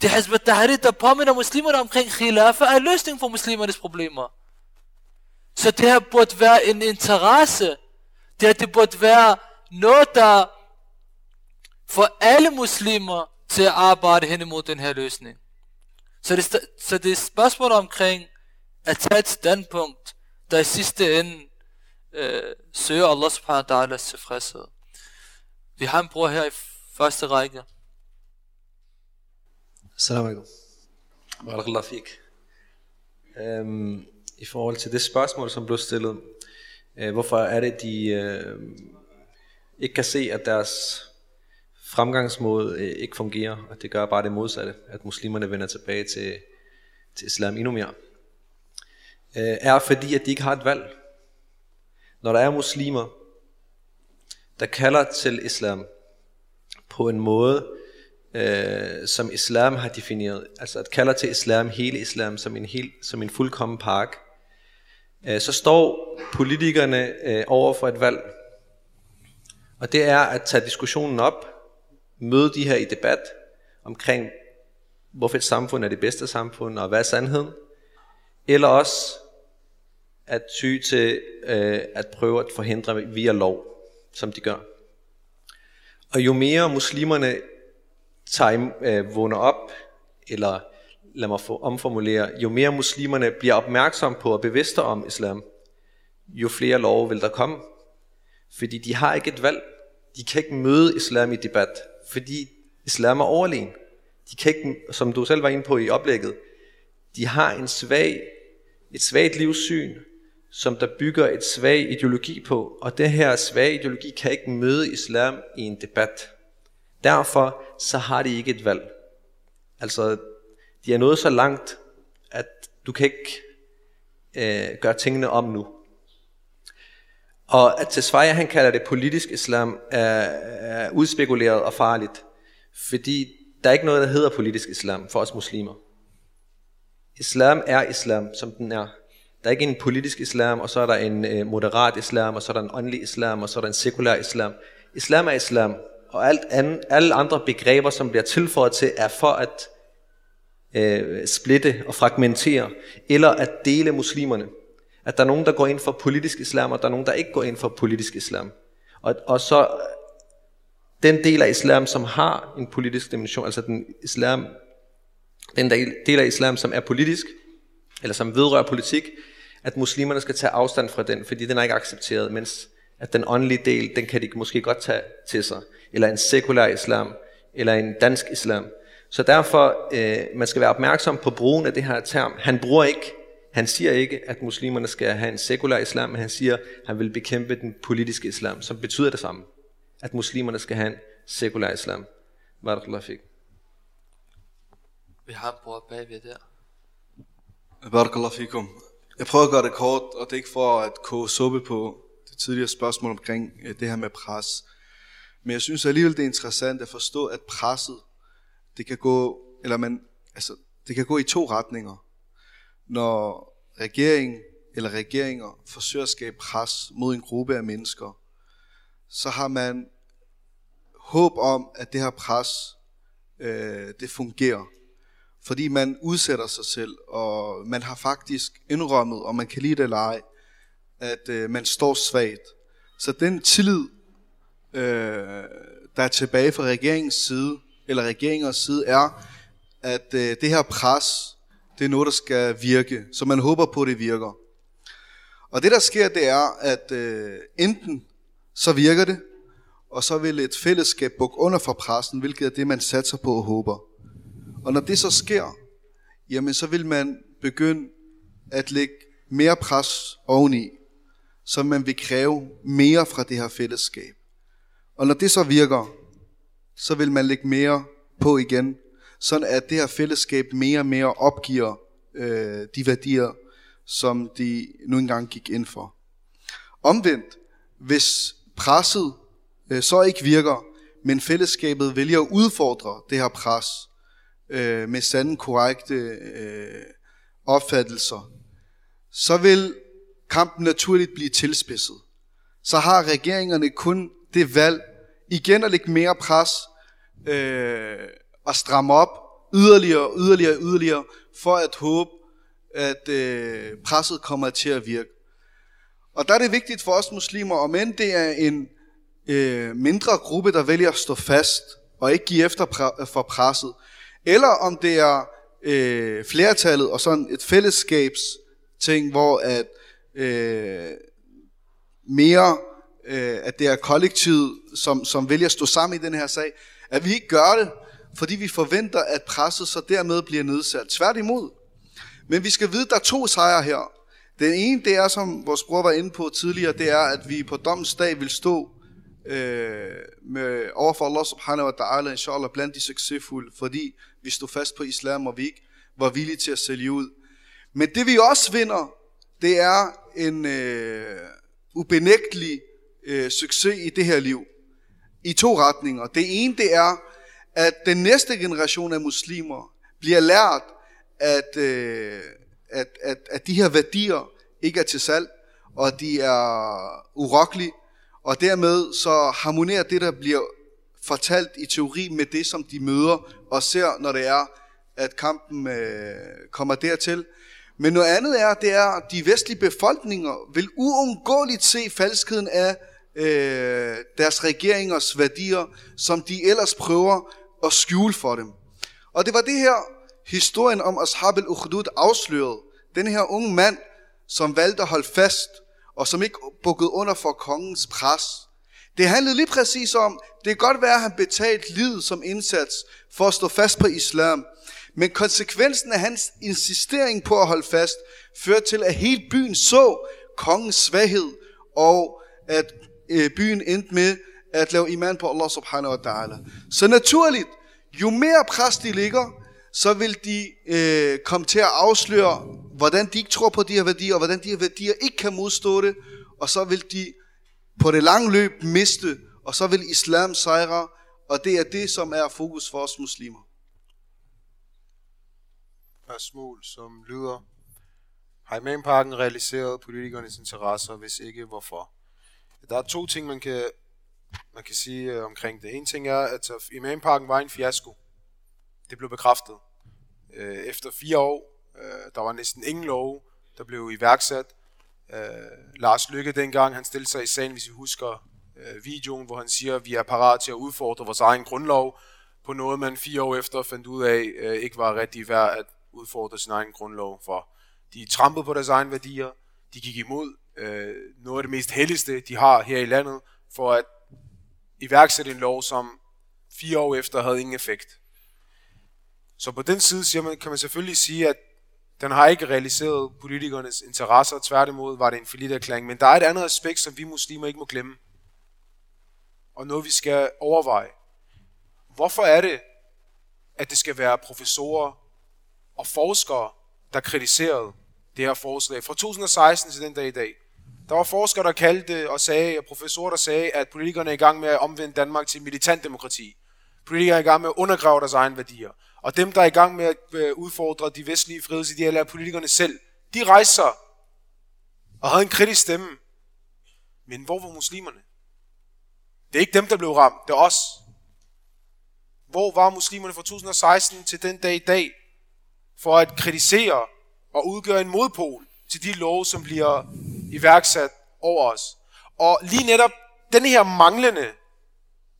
Det er Hizb tahrir der påminner muslimerne omkring khilafa, er løsning for muslimernes problemer. Så det her burde være en interesse. Det her det burde være noget, der for alle muslimer til at arbejde hen imod den her løsning. Så det, så det er spørgsmål omkring at tage et standpunkt, der i sidste ende øh, søger Allah subhanahu wa ta'ala tilfredshed. Vi har en bror her i første række. Assalamu alaikum. Barakallah fik. Øhm, I forhold til det spørgsmål, som blev stillet, øh, hvorfor er det, de øh, ikke kan se, at deres fremgangsmåde øh, ikke fungerer, og det gør bare det modsatte, at muslimerne vender tilbage til, til islam endnu mere, uh, er fordi, at de ikke har et valg. Når der er muslimer, der kalder til islam på en måde, øh, som islam har defineret, altså at kalder til islam, hele islam, som en, hel, som en fuldkommen park, øh, så står politikerne øh, over for et valg. Og det er at tage diskussionen op, møde de her i debat omkring, hvorfor et samfund er det bedste samfund, og hvad er sandheden, eller også at ty til øh, at prøve at forhindre via lov, som de gør. Og jo mere muslimerne tager, øh, vågner op, eller lad mig få omformulere, jo mere muslimerne bliver opmærksom på og bevidste om islam, jo flere lov vil der komme. Fordi de har ikke et valg. De kan ikke møde islam i debat, fordi islam er overlegen. De kan ikke, som du selv var inde på i oplægget, de har en svag, et svagt livssyn, som der bygger et svag ideologi på, og det her svage ideologi kan ikke møde islam i en debat. Derfor så har de ikke et valg. Altså, de er nået så langt, at du kan ikke øh, gøre tingene om nu. Og at Tesfaye, han kalder det politisk islam, er, er udspekuleret og farligt. Fordi der er ikke noget, der hedder politisk islam for os muslimer. Islam er islam, som den er. Der er ikke en politisk islam, og så er der en øh, moderat islam, og så er der en åndelig islam, og så er der en sekulær islam. Islam er islam, og alt andet, alle andre begreber, som bliver tilføjet til, er for at øh, splitte og fragmentere, eller at dele muslimerne. At der er nogen, der går ind for politisk islam, og der er nogen, der ikke går ind for politisk islam. Og, og så den del af islam, som har en politisk dimension, altså den, islam, den del af islam, som er politisk, eller som vedrører politik, at muslimerne skal tage afstand fra den, fordi den er ikke accepteret, mens at den åndelige del, den kan de måske godt tage til sig, eller en sekulær islam, eller en dansk islam. Så derfor, øh, man skal være opmærksom på brugen af det her term. Han bruger ikke, han siger ikke, at muslimerne skal have en sekulær islam, men han siger, at han vil bekæmpe den politiske islam, som betyder det samme. At muslimerne skal have en sekulær islam. Barakallah fik. Vi har en bror bagved der. Barakallah fikum. Jeg prøver at gøre det kort, og det er ikke for at koge suppe på det tidligere spørgsmål omkring øh, det her med pres. Men jeg synes alligevel, det er interessant at forstå, at presset, det kan gå, eller man, altså, det kan gå i to retninger. Når regering eller regeringer forsøger at skabe pres mod en gruppe af mennesker, så har man håb om, at det her pres, øh, det fungerer. Fordi man udsætter sig selv, og man har faktisk indrømmet, og man kan lide det eller ej, at øh, man står svagt. Så den tillid, øh, der er tilbage fra regeringens side, eller regeringers side, er, at øh, det her pres, det er noget, der skal virke. Så man håber på, at det virker. Og det, der sker, det er, at øh, enten så virker det, og så vil et fællesskab bukke under for pressen, hvilket er det, man satser på og håber. Og når det så sker, jamen så vil man begynde at lægge mere pres oveni, så man vil kræve mere fra det her fællesskab. Og når det så virker, så vil man lægge mere på igen, sådan at det her fællesskab mere og mere opgiver øh, de værdier, som de nu engang gik ind for. Omvendt, hvis presset øh, så ikke virker, men fællesskabet vælger at udfordre det her pres øh, med sande, korrekte øh, opfattelser, så vil kampen naturligt blive tilspidset. Så har regeringerne kun det valg igen at lægge mere pres øh, og stramme op yderligere, yderligere, yderligere, for at håbe, at øh, presset kommer til at virke. Og der er det vigtigt for os muslimer, om end det er en øh, mindre gruppe, der vælger at stå fast og ikke give efter for presset, eller om det er øh, flertallet og sådan et fællesskabs ting, hvor at øh, mere øh, at det er kollektivet, som, som vælger at stå sammen i den her sag, at vi ikke gør det, fordi vi forventer, at presset så dermed bliver nedsat. Tværtimod. Men vi skal vide, at der er to sejre her. Den ene, det er, som vores bror var inde på tidligere, det er, at vi på dommens dag vil stå øh, med, overfor Allah subhanahu wa ta'ala, inshallah, blandt de succesfulde, fordi vi stod fast på islam, og vi ikke var villige til at sælge ud. Men det vi også vinder, det er en øh, ubenægtelig øh, succes i det her liv. I to retninger. Det ene det er, at den næste generation af muslimer bliver lært, at, øh, at, at, at de her værdier ikke er til salg, og de er urokkelige, og dermed så harmonerer det, der bliver fortalt i teori med det, som de møder og ser, når det er, at kampen øh, kommer dertil. Men noget andet er, det er, at de vestlige befolkninger vil uundgåeligt se falskheden af øh, deres regeringers værdier, som de ellers prøver at skjule for dem. Og det var det her, historien om Ashab al-Ukhdud afslørede. Den her unge mand, som valgte at holde fast, og som ikke bukkede under for kongens pres. Det handlede lige præcis om, det kan godt være, at han betalte livet som indsats for at stå fast på islam. Men konsekvensen af hans insistering på at holde fast, førte til, at hele byen så kongens svaghed, og at øh, byen endte med at lave iman på Allah subhanahu wa ta'ala. Så naturligt, jo mere pres de ligger, så vil de øh, komme til at afsløre, hvordan de ikke tror på de her værdier, og hvordan de her værdier ikke kan modstå det, og så vil de på det lange løb miste, og så vil islam sejre, og det er det, som er fokus for os muslimer. Spørgsmål, som lyder, har imamparken realiseret politikernes interesser, hvis ikke, hvorfor? Der er to ting, man kan, man kan sige øh, omkring det. En ting er, at øh, imamparken var en fiasko. Det blev bekræftet. Øh, efter fire år, øh, der var næsten ingen lov, der blev iværksat. Øh, Lars Lykke dengang, han stillede sig i sagen, hvis I husker øh, videoen, hvor han siger, at vi er parat til at udfordre vores egen grundlov på noget, man fire år efter fandt ud af, øh, ikke var rigtig værd at udfordre sin egen grundlov for. De trampede på deres egne værdier, de gik imod øh, noget af det mest helligste, de har her i landet, for at iværksætte en lov, som fire år efter havde ingen effekt. Så på den side siger man, kan man selvfølgelig sige, at den har ikke realiseret politikernes interesser. Tværtimod var det en forlidt erklæring. Men der er et andet aspekt, som vi muslimer ikke må glemme. Og noget vi skal overveje. Hvorfor er det, at det skal være professorer og forskere, der kritiserede det her forslag fra 2016 til den dag i dag? Der var forskere, der kaldte og sagde, og professorer, der sagde, at politikerne er i gang med at omvende Danmark til militant demokrati. Politikere er i gang med at undergrave deres egne værdier. Og dem, der er i gang med at øh, udfordre de vestlige frihedsidealer, er politikerne selv. De rejser og havde en kritisk stemme. Men hvor var muslimerne? Det er ikke dem, der blev ramt, det er os. Hvor var muslimerne fra 2016 til den dag i dag for at kritisere og udgøre en modpol til de love, som bliver iværksat over os? Og lige netop den her manglende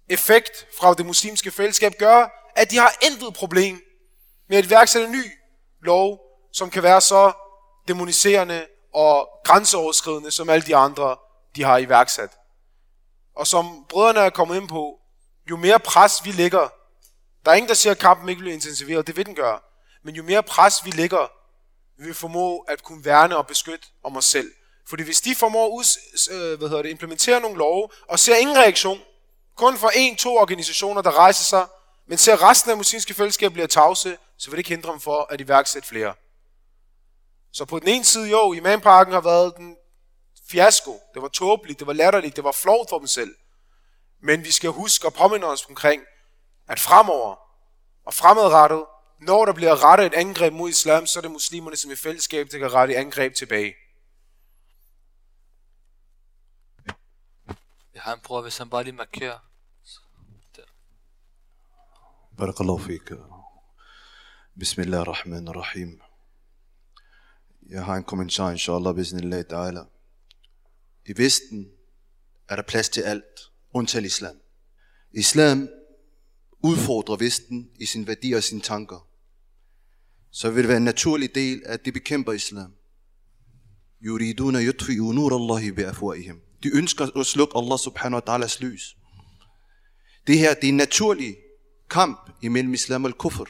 effekt fra det muslimske fællesskab gør, at de har intet problem med at iværksætte en ny lov, som kan være så demoniserende og grænseoverskridende, som alle de andre, de har iværksat. Og som brødrene er kommet ind på, jo mere pres vi lægger, der er ingen, der siger, at kampen ikke bliver intensiveret, det vil den gøre. Men jo mere pres vi lægger, vil vi formå at kunne værne og beskytte om os selv. Fordi hvis de formår ud, øh, hvad hedder det, implementere nogle love, og ser ingen reaktion, kun for en, to organisationer, der rejser sig men ser resten af muslimske fællesskab bliver tavse, så vil det ikke hindre dem for at iværksætte flere. Så på den ene side, jo, imamparken har været den fiasko. Det var tåbeligt, det var latterligt, det var flovt for dem selv. Men vi skal huske at påminde os omkring, at fremover og fremadrettet, når der bliver rettet et angreb mod islam, så er det muslimerne som i fællesskab, der kan rette et angreb tilbage. Jeg har en bror, hvis han bare lige markerer. بارك الله فيك بسم الله الرحمن الرحيم Jeg har en kommentar, inshallah, bismillah ta'ala. I Vesten er der plads til alt, undtagen islam. Islam udfordrer Vesten i sin værdi og sine tanker. Så vil det være en naturlig del, at de bekæmper islam. Yuriduna yutfi'u nur Allahi bi afwaihim. De ønsker at slukke Allah subhanahu wa ta'alas lys. Det her, det er en naturlig kamp imellem islam og kufr.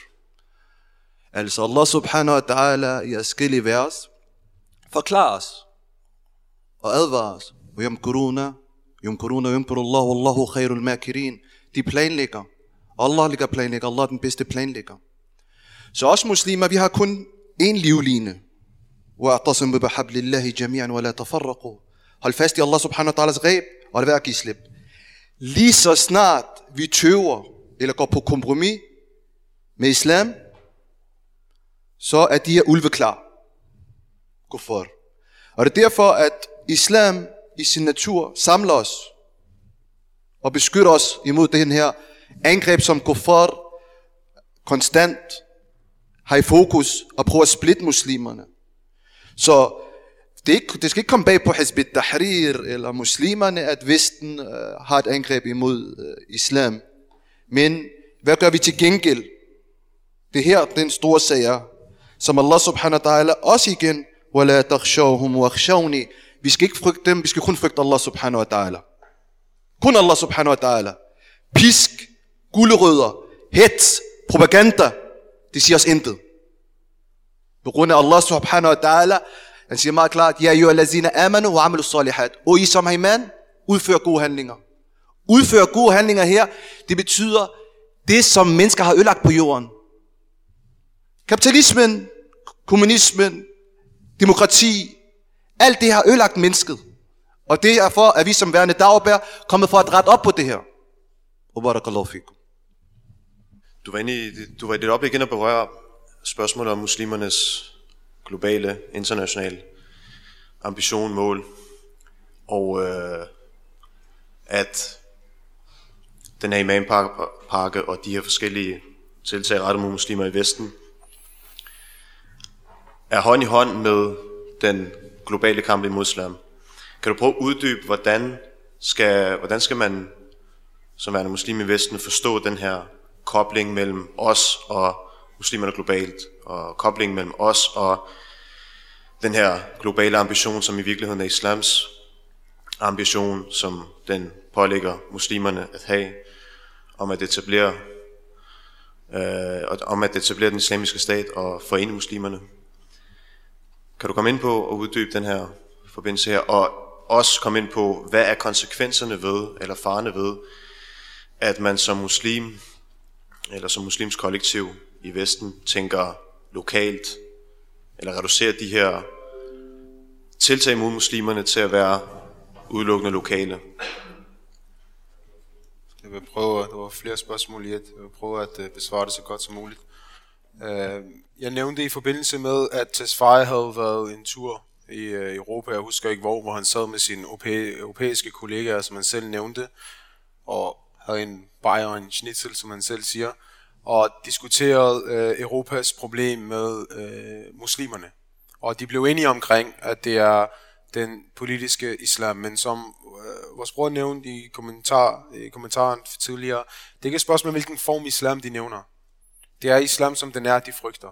Altså Allah subhanahu wa ta'ala i forskellige vers forklarer os og advarer os. Yamkuruna, yamkuruna, yamkurullah, wallahu khairul makirin. De planlægger. Allah ligger planlægger. Allah er den bedste planlægger. Så os muslimer, vi har kun en livline. وَاعْتَصِمُوا بِحَبْلِ اللَّهِ جَمِيعًا وَلَا تَفَرَّقُوا Hold fast i Allah subhanahu wa ta'alas greb, og lad være at give slip. Lige så snart vi tøver eller går på kompromis med islam, så er de her ulve klar. for. Og det er derfor, at islam i sin natur samler os og beskytter os imod den her angreb, som for konstant har i fokus og prøver at splitte muslimerne. Så det, er ikke, det skal ikke komme bag på Hizb tahrir eller muslimerne, at Vesten øh, har et angreb imod øh, islam. Men hvad gør vi til gengæld? Det her, den store sag er, som Allah subhanahu wa ta'ala også igen, وَلَا تَخْشَوْهُمْ وَخْشَوْنِي Vi skal ikke frygte dem, vi skal kun frygte Allah subhanahu wa ta'ala. Kun Allah subhanahu wa ta'ala. Pisk, gulerødder, hets, propaganda, det siger os intet. På grund af Allah subhanahu wa ta'ala, han siger meget klart, Ja, jo lazina amanu wa amalu salihat. O I som har iman, udfør gode handlinger. Udfør gode handlinger her, det betyder det, som mennesker har ødelagt på jorden. Kapitalismen, kommunismen, demokrati, alt det har ødelagt mennesket. Og det er for, at vi som værende dagbær kommet for at rette op på det her. Og barakallahu fikum. Du var, inde i, du var i dit op igen at berøre spørgsmålet om muslimernes globale, internationale ambition, mål, og øh, at den her imampakke og de her forskellige tiltag rettet mod muslimer i Vesten er hånd i hånd med den globale kamp imod islam. Kan du prøve at uddybe, hvordan skal, hvordan skal man som værende muslim i Vesten forstå den her kobling mellem os og muslimerne globalt, og koblingen mellem os og den her globale ambition, som i virkeligheden er islams ambition, som den pålægger muslimerne at have, om at etablere, øh, om at etablere den islamiske stat og forene muslimerne. Kan du komme ind på og uddybe den her forbindelse her, og også komme ind på, hvad er konsekvenserne ved, eller farne ved, at man som muslim, eller som muslimsk kollektiv i Vesten, tænker lokalt, eller reducerer de her tiltag mod muslimerne til at være udelukkende lokale. Jeg vil prøve, der var flere spørgsmål i et, jeg vil prøve at øh, besvare det så godt som muligt. Øh, jeg nævnte i forbindelse med, at Tesfaye havde været en tur i øh, Europa, jeg husker ikke hvor, hvor han sad med sine europæiske kollegaer, som han selv nævnte, og havde en bajer og en schnitzel, som han selv siger, og diskuterede øh, Europas problem med øh, muslimerne. Og de blev enige omkring, at det er den politiske islam, men som øh, vores bror nævnte i, kommentar, i kommentaren tidligere, det er ikke et spørgsmål, hvilken form islam de nævner. Det er islam, som den er, de frygter.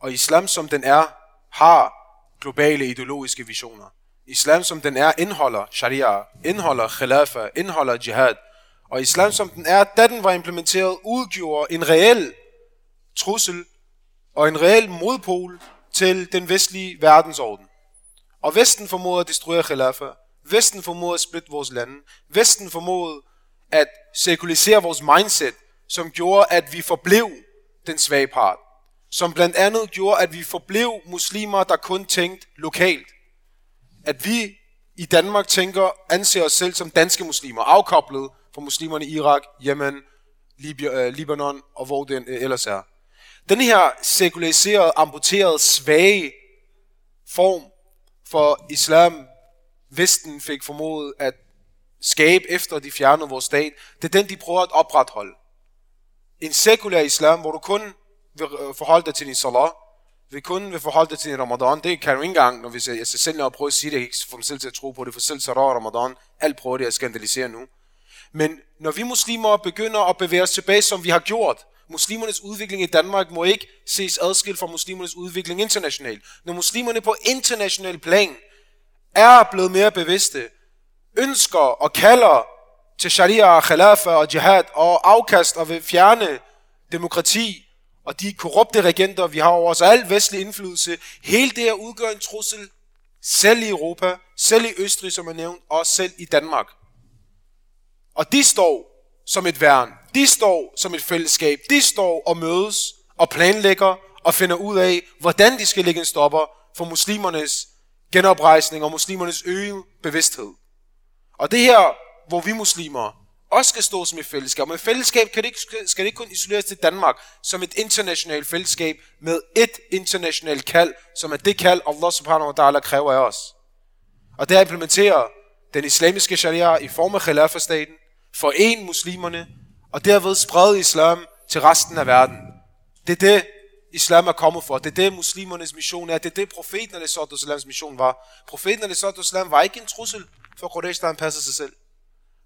Og islam, som den er, har globale ideologiske visioner. Islam, som den er, indeholder sharia, indeholder khilafa, indeholder jihad. Og islam, som den er, da den var implementeret, udgjorde en reel trussel og en reel modpol til den vestlige verdensorden. Og Vesten formåede at destruere khilafa. Vesten formåede at splitte vores lande. Vesten formåede at sekulisere vores mindset, som gjorde, at vi forblev den svage part. Som blandt andet gjorde, at vi forblev muslimer, der kun tænkte lokalt. At vi i Danmark tænker, anser os selv som danske muslimer, afkoblet for muslimerne i Irak, Yemen, Lib- øh, Libanon og hvor den øh, ellers er. Den her sekulariserede, amputerede, svage form for islam, Vesten fik formodet at skabe efter de fjernede vores stat, det er den, de prøver at opretholde. En sekulær islam, hvor du kun vil øh, forholde dig til din salat, vi kun vil forholde dig til din ramadan, det kan du ikke engang, når vi ser, jeg skal selv når prøve at sige det, jeg ikke få mig selv til at tro på det, for selv så ramadan, alt prøver det at skandalisere nu. Men når vi muslimer begynder at bevæge os tilbage, som vi har gjort, muslimernes udvikling i Danmark må ikke ses adskilt fra muslimernes udvikling internationalt. Når muslimerne på international plan er blevet mere bevidste, ønsker og kalder til sharia, khalafa og jihad og afkast og vil fjerne demokrati og de korrupte regenter, vi har over os, og al vestlig indflydelse, hele det her udgør en trussel, selv i Europa, selv i Østrig, som er nævnt, og selv i Danmark. Og de står som et værn. De står som et fællesskab. De står og mødes og planlægger og finder ud af, hvordan de skal lægge en stopper for muslimernes genoprejsning og muslimernes øget bevidsthed. Og det her, hvor vi muslimer også skal stå som et fællesskab. Men fællesskab kan det ikke, skal det ikke kun isoleres til Danmark som et internationalt fællesskab med et internationalt kald, som er det kald, Allah subhanahu wa ta'ala kræver af os. Og det er at implementere den islamiske sharia i form af khilafah-staten, foren muslimerne, og derved sprede islam til resten af verden. Det er det, islam er kommet for. Det er det, muslimernes mission er. Det er det, profeten al-Islams mission var. Profeten al-Islam var ikke en trussel for Quraysh, der han passede sig selv.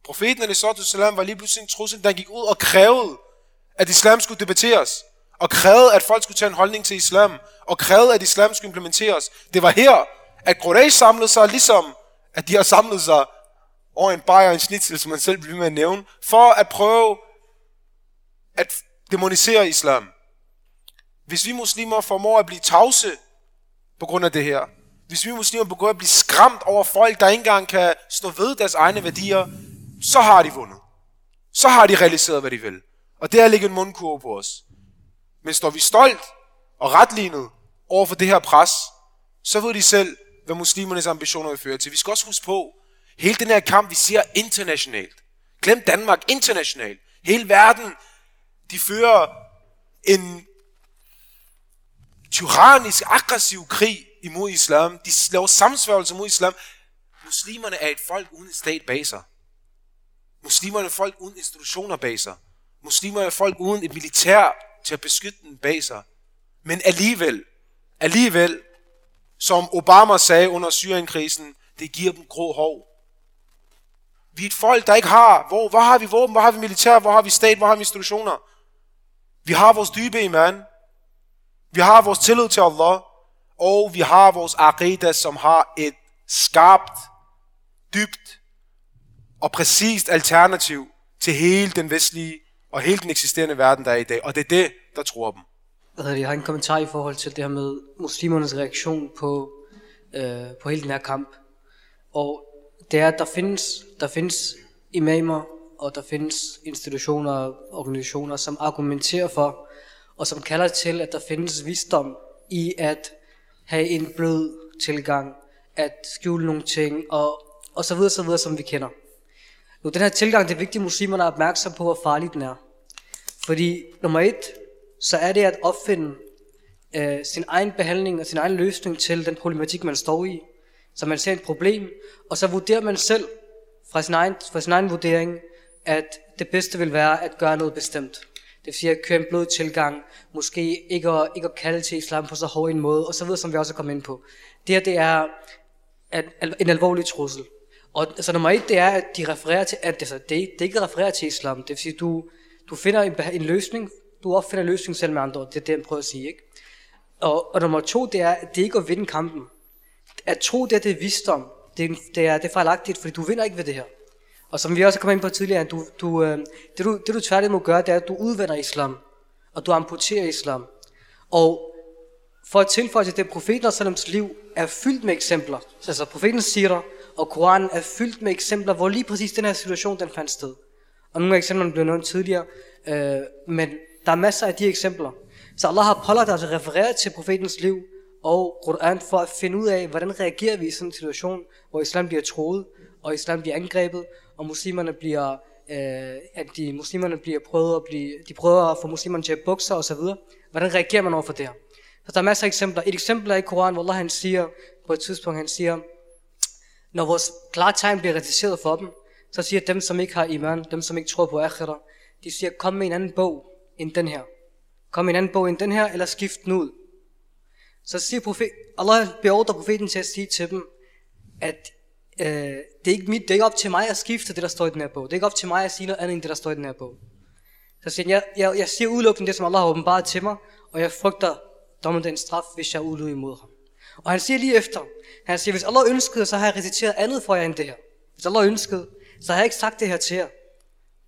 Profeten al-Islam var lige pludselig en trussel, der gik ud og krævede, at islam skulle debatteres, og krævede, at folk skulle tage en holdning til islam, og krævede, at islam skulle implementeres. Det var her, at Quraysh samlede sig, ligesom at de har samlet sig over en bajer og en snitsel, som man selv bliver med at nævne, for at prøve at demonisere islam. Hvis vi muslimer formår at blive tavse på grund af det her, hvis vi muslimer begynder at blive skræmt over folk, der ikke engang kan stå ved deres egne værdier, så har de vundet. Så har de realiseret, hvad de vil. Og det er ligge en mundkurve på os. Men står vi stolt og retlignet over for det her pres, så ved de selv, hvad muslimernes ambitioner vil føre til. Vi skal også huske på, hele den her kamp, vi ser internationalt. Glem Danmark internationalt. Hele verden, de fører en tyrannisk, aggressiv krig imod islam. De laver samsværgelser mod islam. Muslimerne er et folk uden en stat bag sig. Muslimerne er folk uden institutioner bag sig. Muslimerne er folk uden et militær til at beskytte dem bag sig. Men alligevel, alligevel, som Obama sagde under Syrienkrisen, det giver dem grå hår. Vi er et folk, der ikke har, hvor, hvor har vi våben, hvor har vi militær, hvor har vi stat, hvor har vi institutioner. Vi har vores dybe iman. Vi har vores tillid til Allah. Og vi har vores aqidah, som har et skarpt, dybt og præcist alternativ til hele den vestlige og hele den eksisterende verden, der er i dag. Og det er det, der tror dem. Jeg har en kommentar i forhold til det her med muslimernes reaktion på, øh, på hele den her kamp. Og det er, at der findes, der findes imamer, og der findes institutioner og organisationer, som argumenterer for, og som kalder til, at der findes visdom i at have en blød tilgang, at skjule nogle ting, og, og så videre, så videre, som vi kender. Nu, den her tilgang, det er vigtigt, at muslimerne er opmærksom på, hvor farlig den er. Fordi nummer et, så er det at opfinde øh, sin egen behandling og sin egen løsning til den problematik, man står i. Så man ser et problem, og så vurderer man selv fra sin egen, fra sin egen vurdering, at det bedste vil være at gøre noget bestemt. Det vil sige at køre en blød tilgang, måske ikke at, ikke at kalde til islam på så hård en måde, og så videre, som vi også er kommet ind på. Det her, det er at, en alvorlig trussel. Og altså nummer et, det er, at de refererer til, at altså, det, det ikke refererer til islam. Det vil sige, du, du finder en, en løsning, du opfinder en løsning selv med andre. Det er det, jeg prøver at sige. Ikke? Og, og nummer to, det er, at det ikke er at vinde kampen. At tro, det er det visdom. Det, det, er, det er fejlagtigt, fordi du vinder ikke ved det her. Og som vi også kom ind på tidligere, du, du, øh, det, du, det du tværtimod gør, det er, at du udvender islam. Og du amputerer islam. Og for at tilføje til det, profeten og liv er fyldt med eksempler. Altså profeten siger og Koranen er fyldt med eksempler, hvor lige præcis den her situation, den fandt sted. Og nogle af eksemplerne blev nævnt tidligere, øh, men der er masser af de eksempler. Så Allah har pålagt os at referere til profetens liv og Quran for at finde ud af, hvordan reagerer vi i sådan en situation, hvor islam bliver troet, og islam bliver angrebet, og muslimerne bliver, øh, at de muslimerne bliver prøvet at blive, de prøver at få muslimerne til at bukse og så videre. Hvordan reagerer man over for det her? Så der er masser af eksempler. Et eksempel er i Koran, hvor Allah han siger, på et tidspunkt han siger, når vores klare tegn bliver reciteret for dem, så siger dem, som ikke har iman, dem, som ikke tror på akhira, de siger, kom med en anden bog end den her. Kom med en anden bog end den her, eller skift den ud. Så siger profet, Allah beordrer profeten til at sige til dem, at øh, det, er ikke mit, det er ikke op til mig at skifte det, der står i den her bog. Det er ikke op til mig at sige noget andet end det, der står i den her bog. Så siger han, jeg, jeg, jeg siger udelukkende det, som Allah har åbenbart til mig, og jeg frygter dommen den straf, hvis jeg er ulydig imod ham. Og han siger lige efter, han siger, hvis Allah ønskede, så har jeg reciteret andet for jer end det her. Hvis Allah ønskede, så har jeg ikke sagt det her til jer.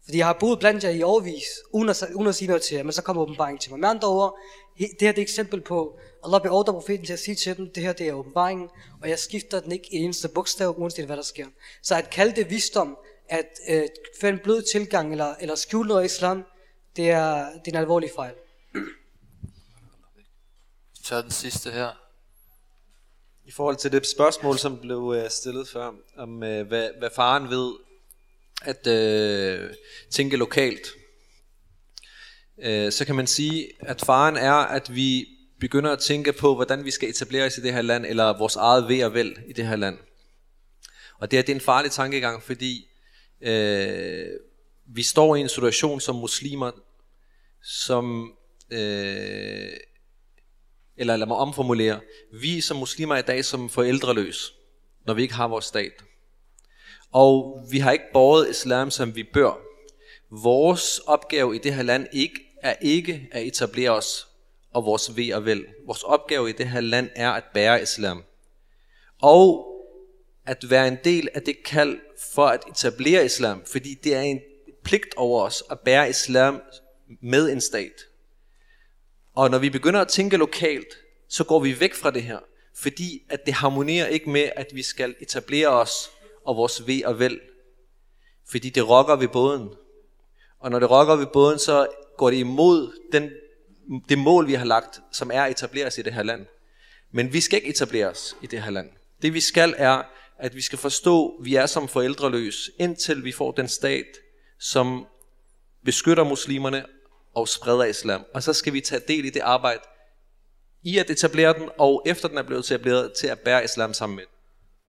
Fordi jeg har boet blandt jer i overvis, uden at, uden at sige noget til jer, men så kommer åbenbaringen til mig. Med andre ord, det her det er et eksempel på, Allah beordrer profeten til at sige til dem, det her det er åbenbaringen, og jeg skifter den ikke eneste bogstav, uanset hvad der sker. Så at kalde det visdom, at øh, få en blød tilgang, eller, eller skjule noget islam, det er, det er en alvorlig fejl. Så den sidste her. I forhold til det spørgsmål, som blev øh, stillet før, om øh, hvad, hvad faren ved at øh, tænke lokalt, øh, så kan man sige, at faren er, at vi begynder at tænke på, hvordan vi skal etablere os i det her land, eller vores eget ved og vel i det her land. Og det er, det er en farlig tankegang, fordi øh, vi står i en situation som muslimer, som øh, eller lad mig omformulere, vi som muslimer i dag som forældreløs, når vi ikke har vores stat. Og vi har ikke båret islam, som vi bør. Vores opgave i det her land ikke, er ikke at etablere os og vores ved og vel. Vores opgave i det her land er at bære islam. Og at være en del af det kald for at etablere islam, fordi det er en pligt over os at bære islam med en stat. Og når vi begynder at tænke lokalt, så går vi væk fra det her, fordi at det harmonerer ikke med, at vi skal etablere os og vores ved og vel. Fordi det rokker ved båden. Og når det rokker ved båden, så går det imod den, det mål, vi har lagt, som er at etablere os i det her land. Men vi skal ikke etablere os i det her land. Det vi skal er, at vi skal forstå, at vi er som forældreløs, indtil vi får den stat, som beskytter muslimerne og spreder islam. Og så skal vi tage del i det arbejde, i at etablere den, og efter den er blevet etableret, til at bære islam sammen med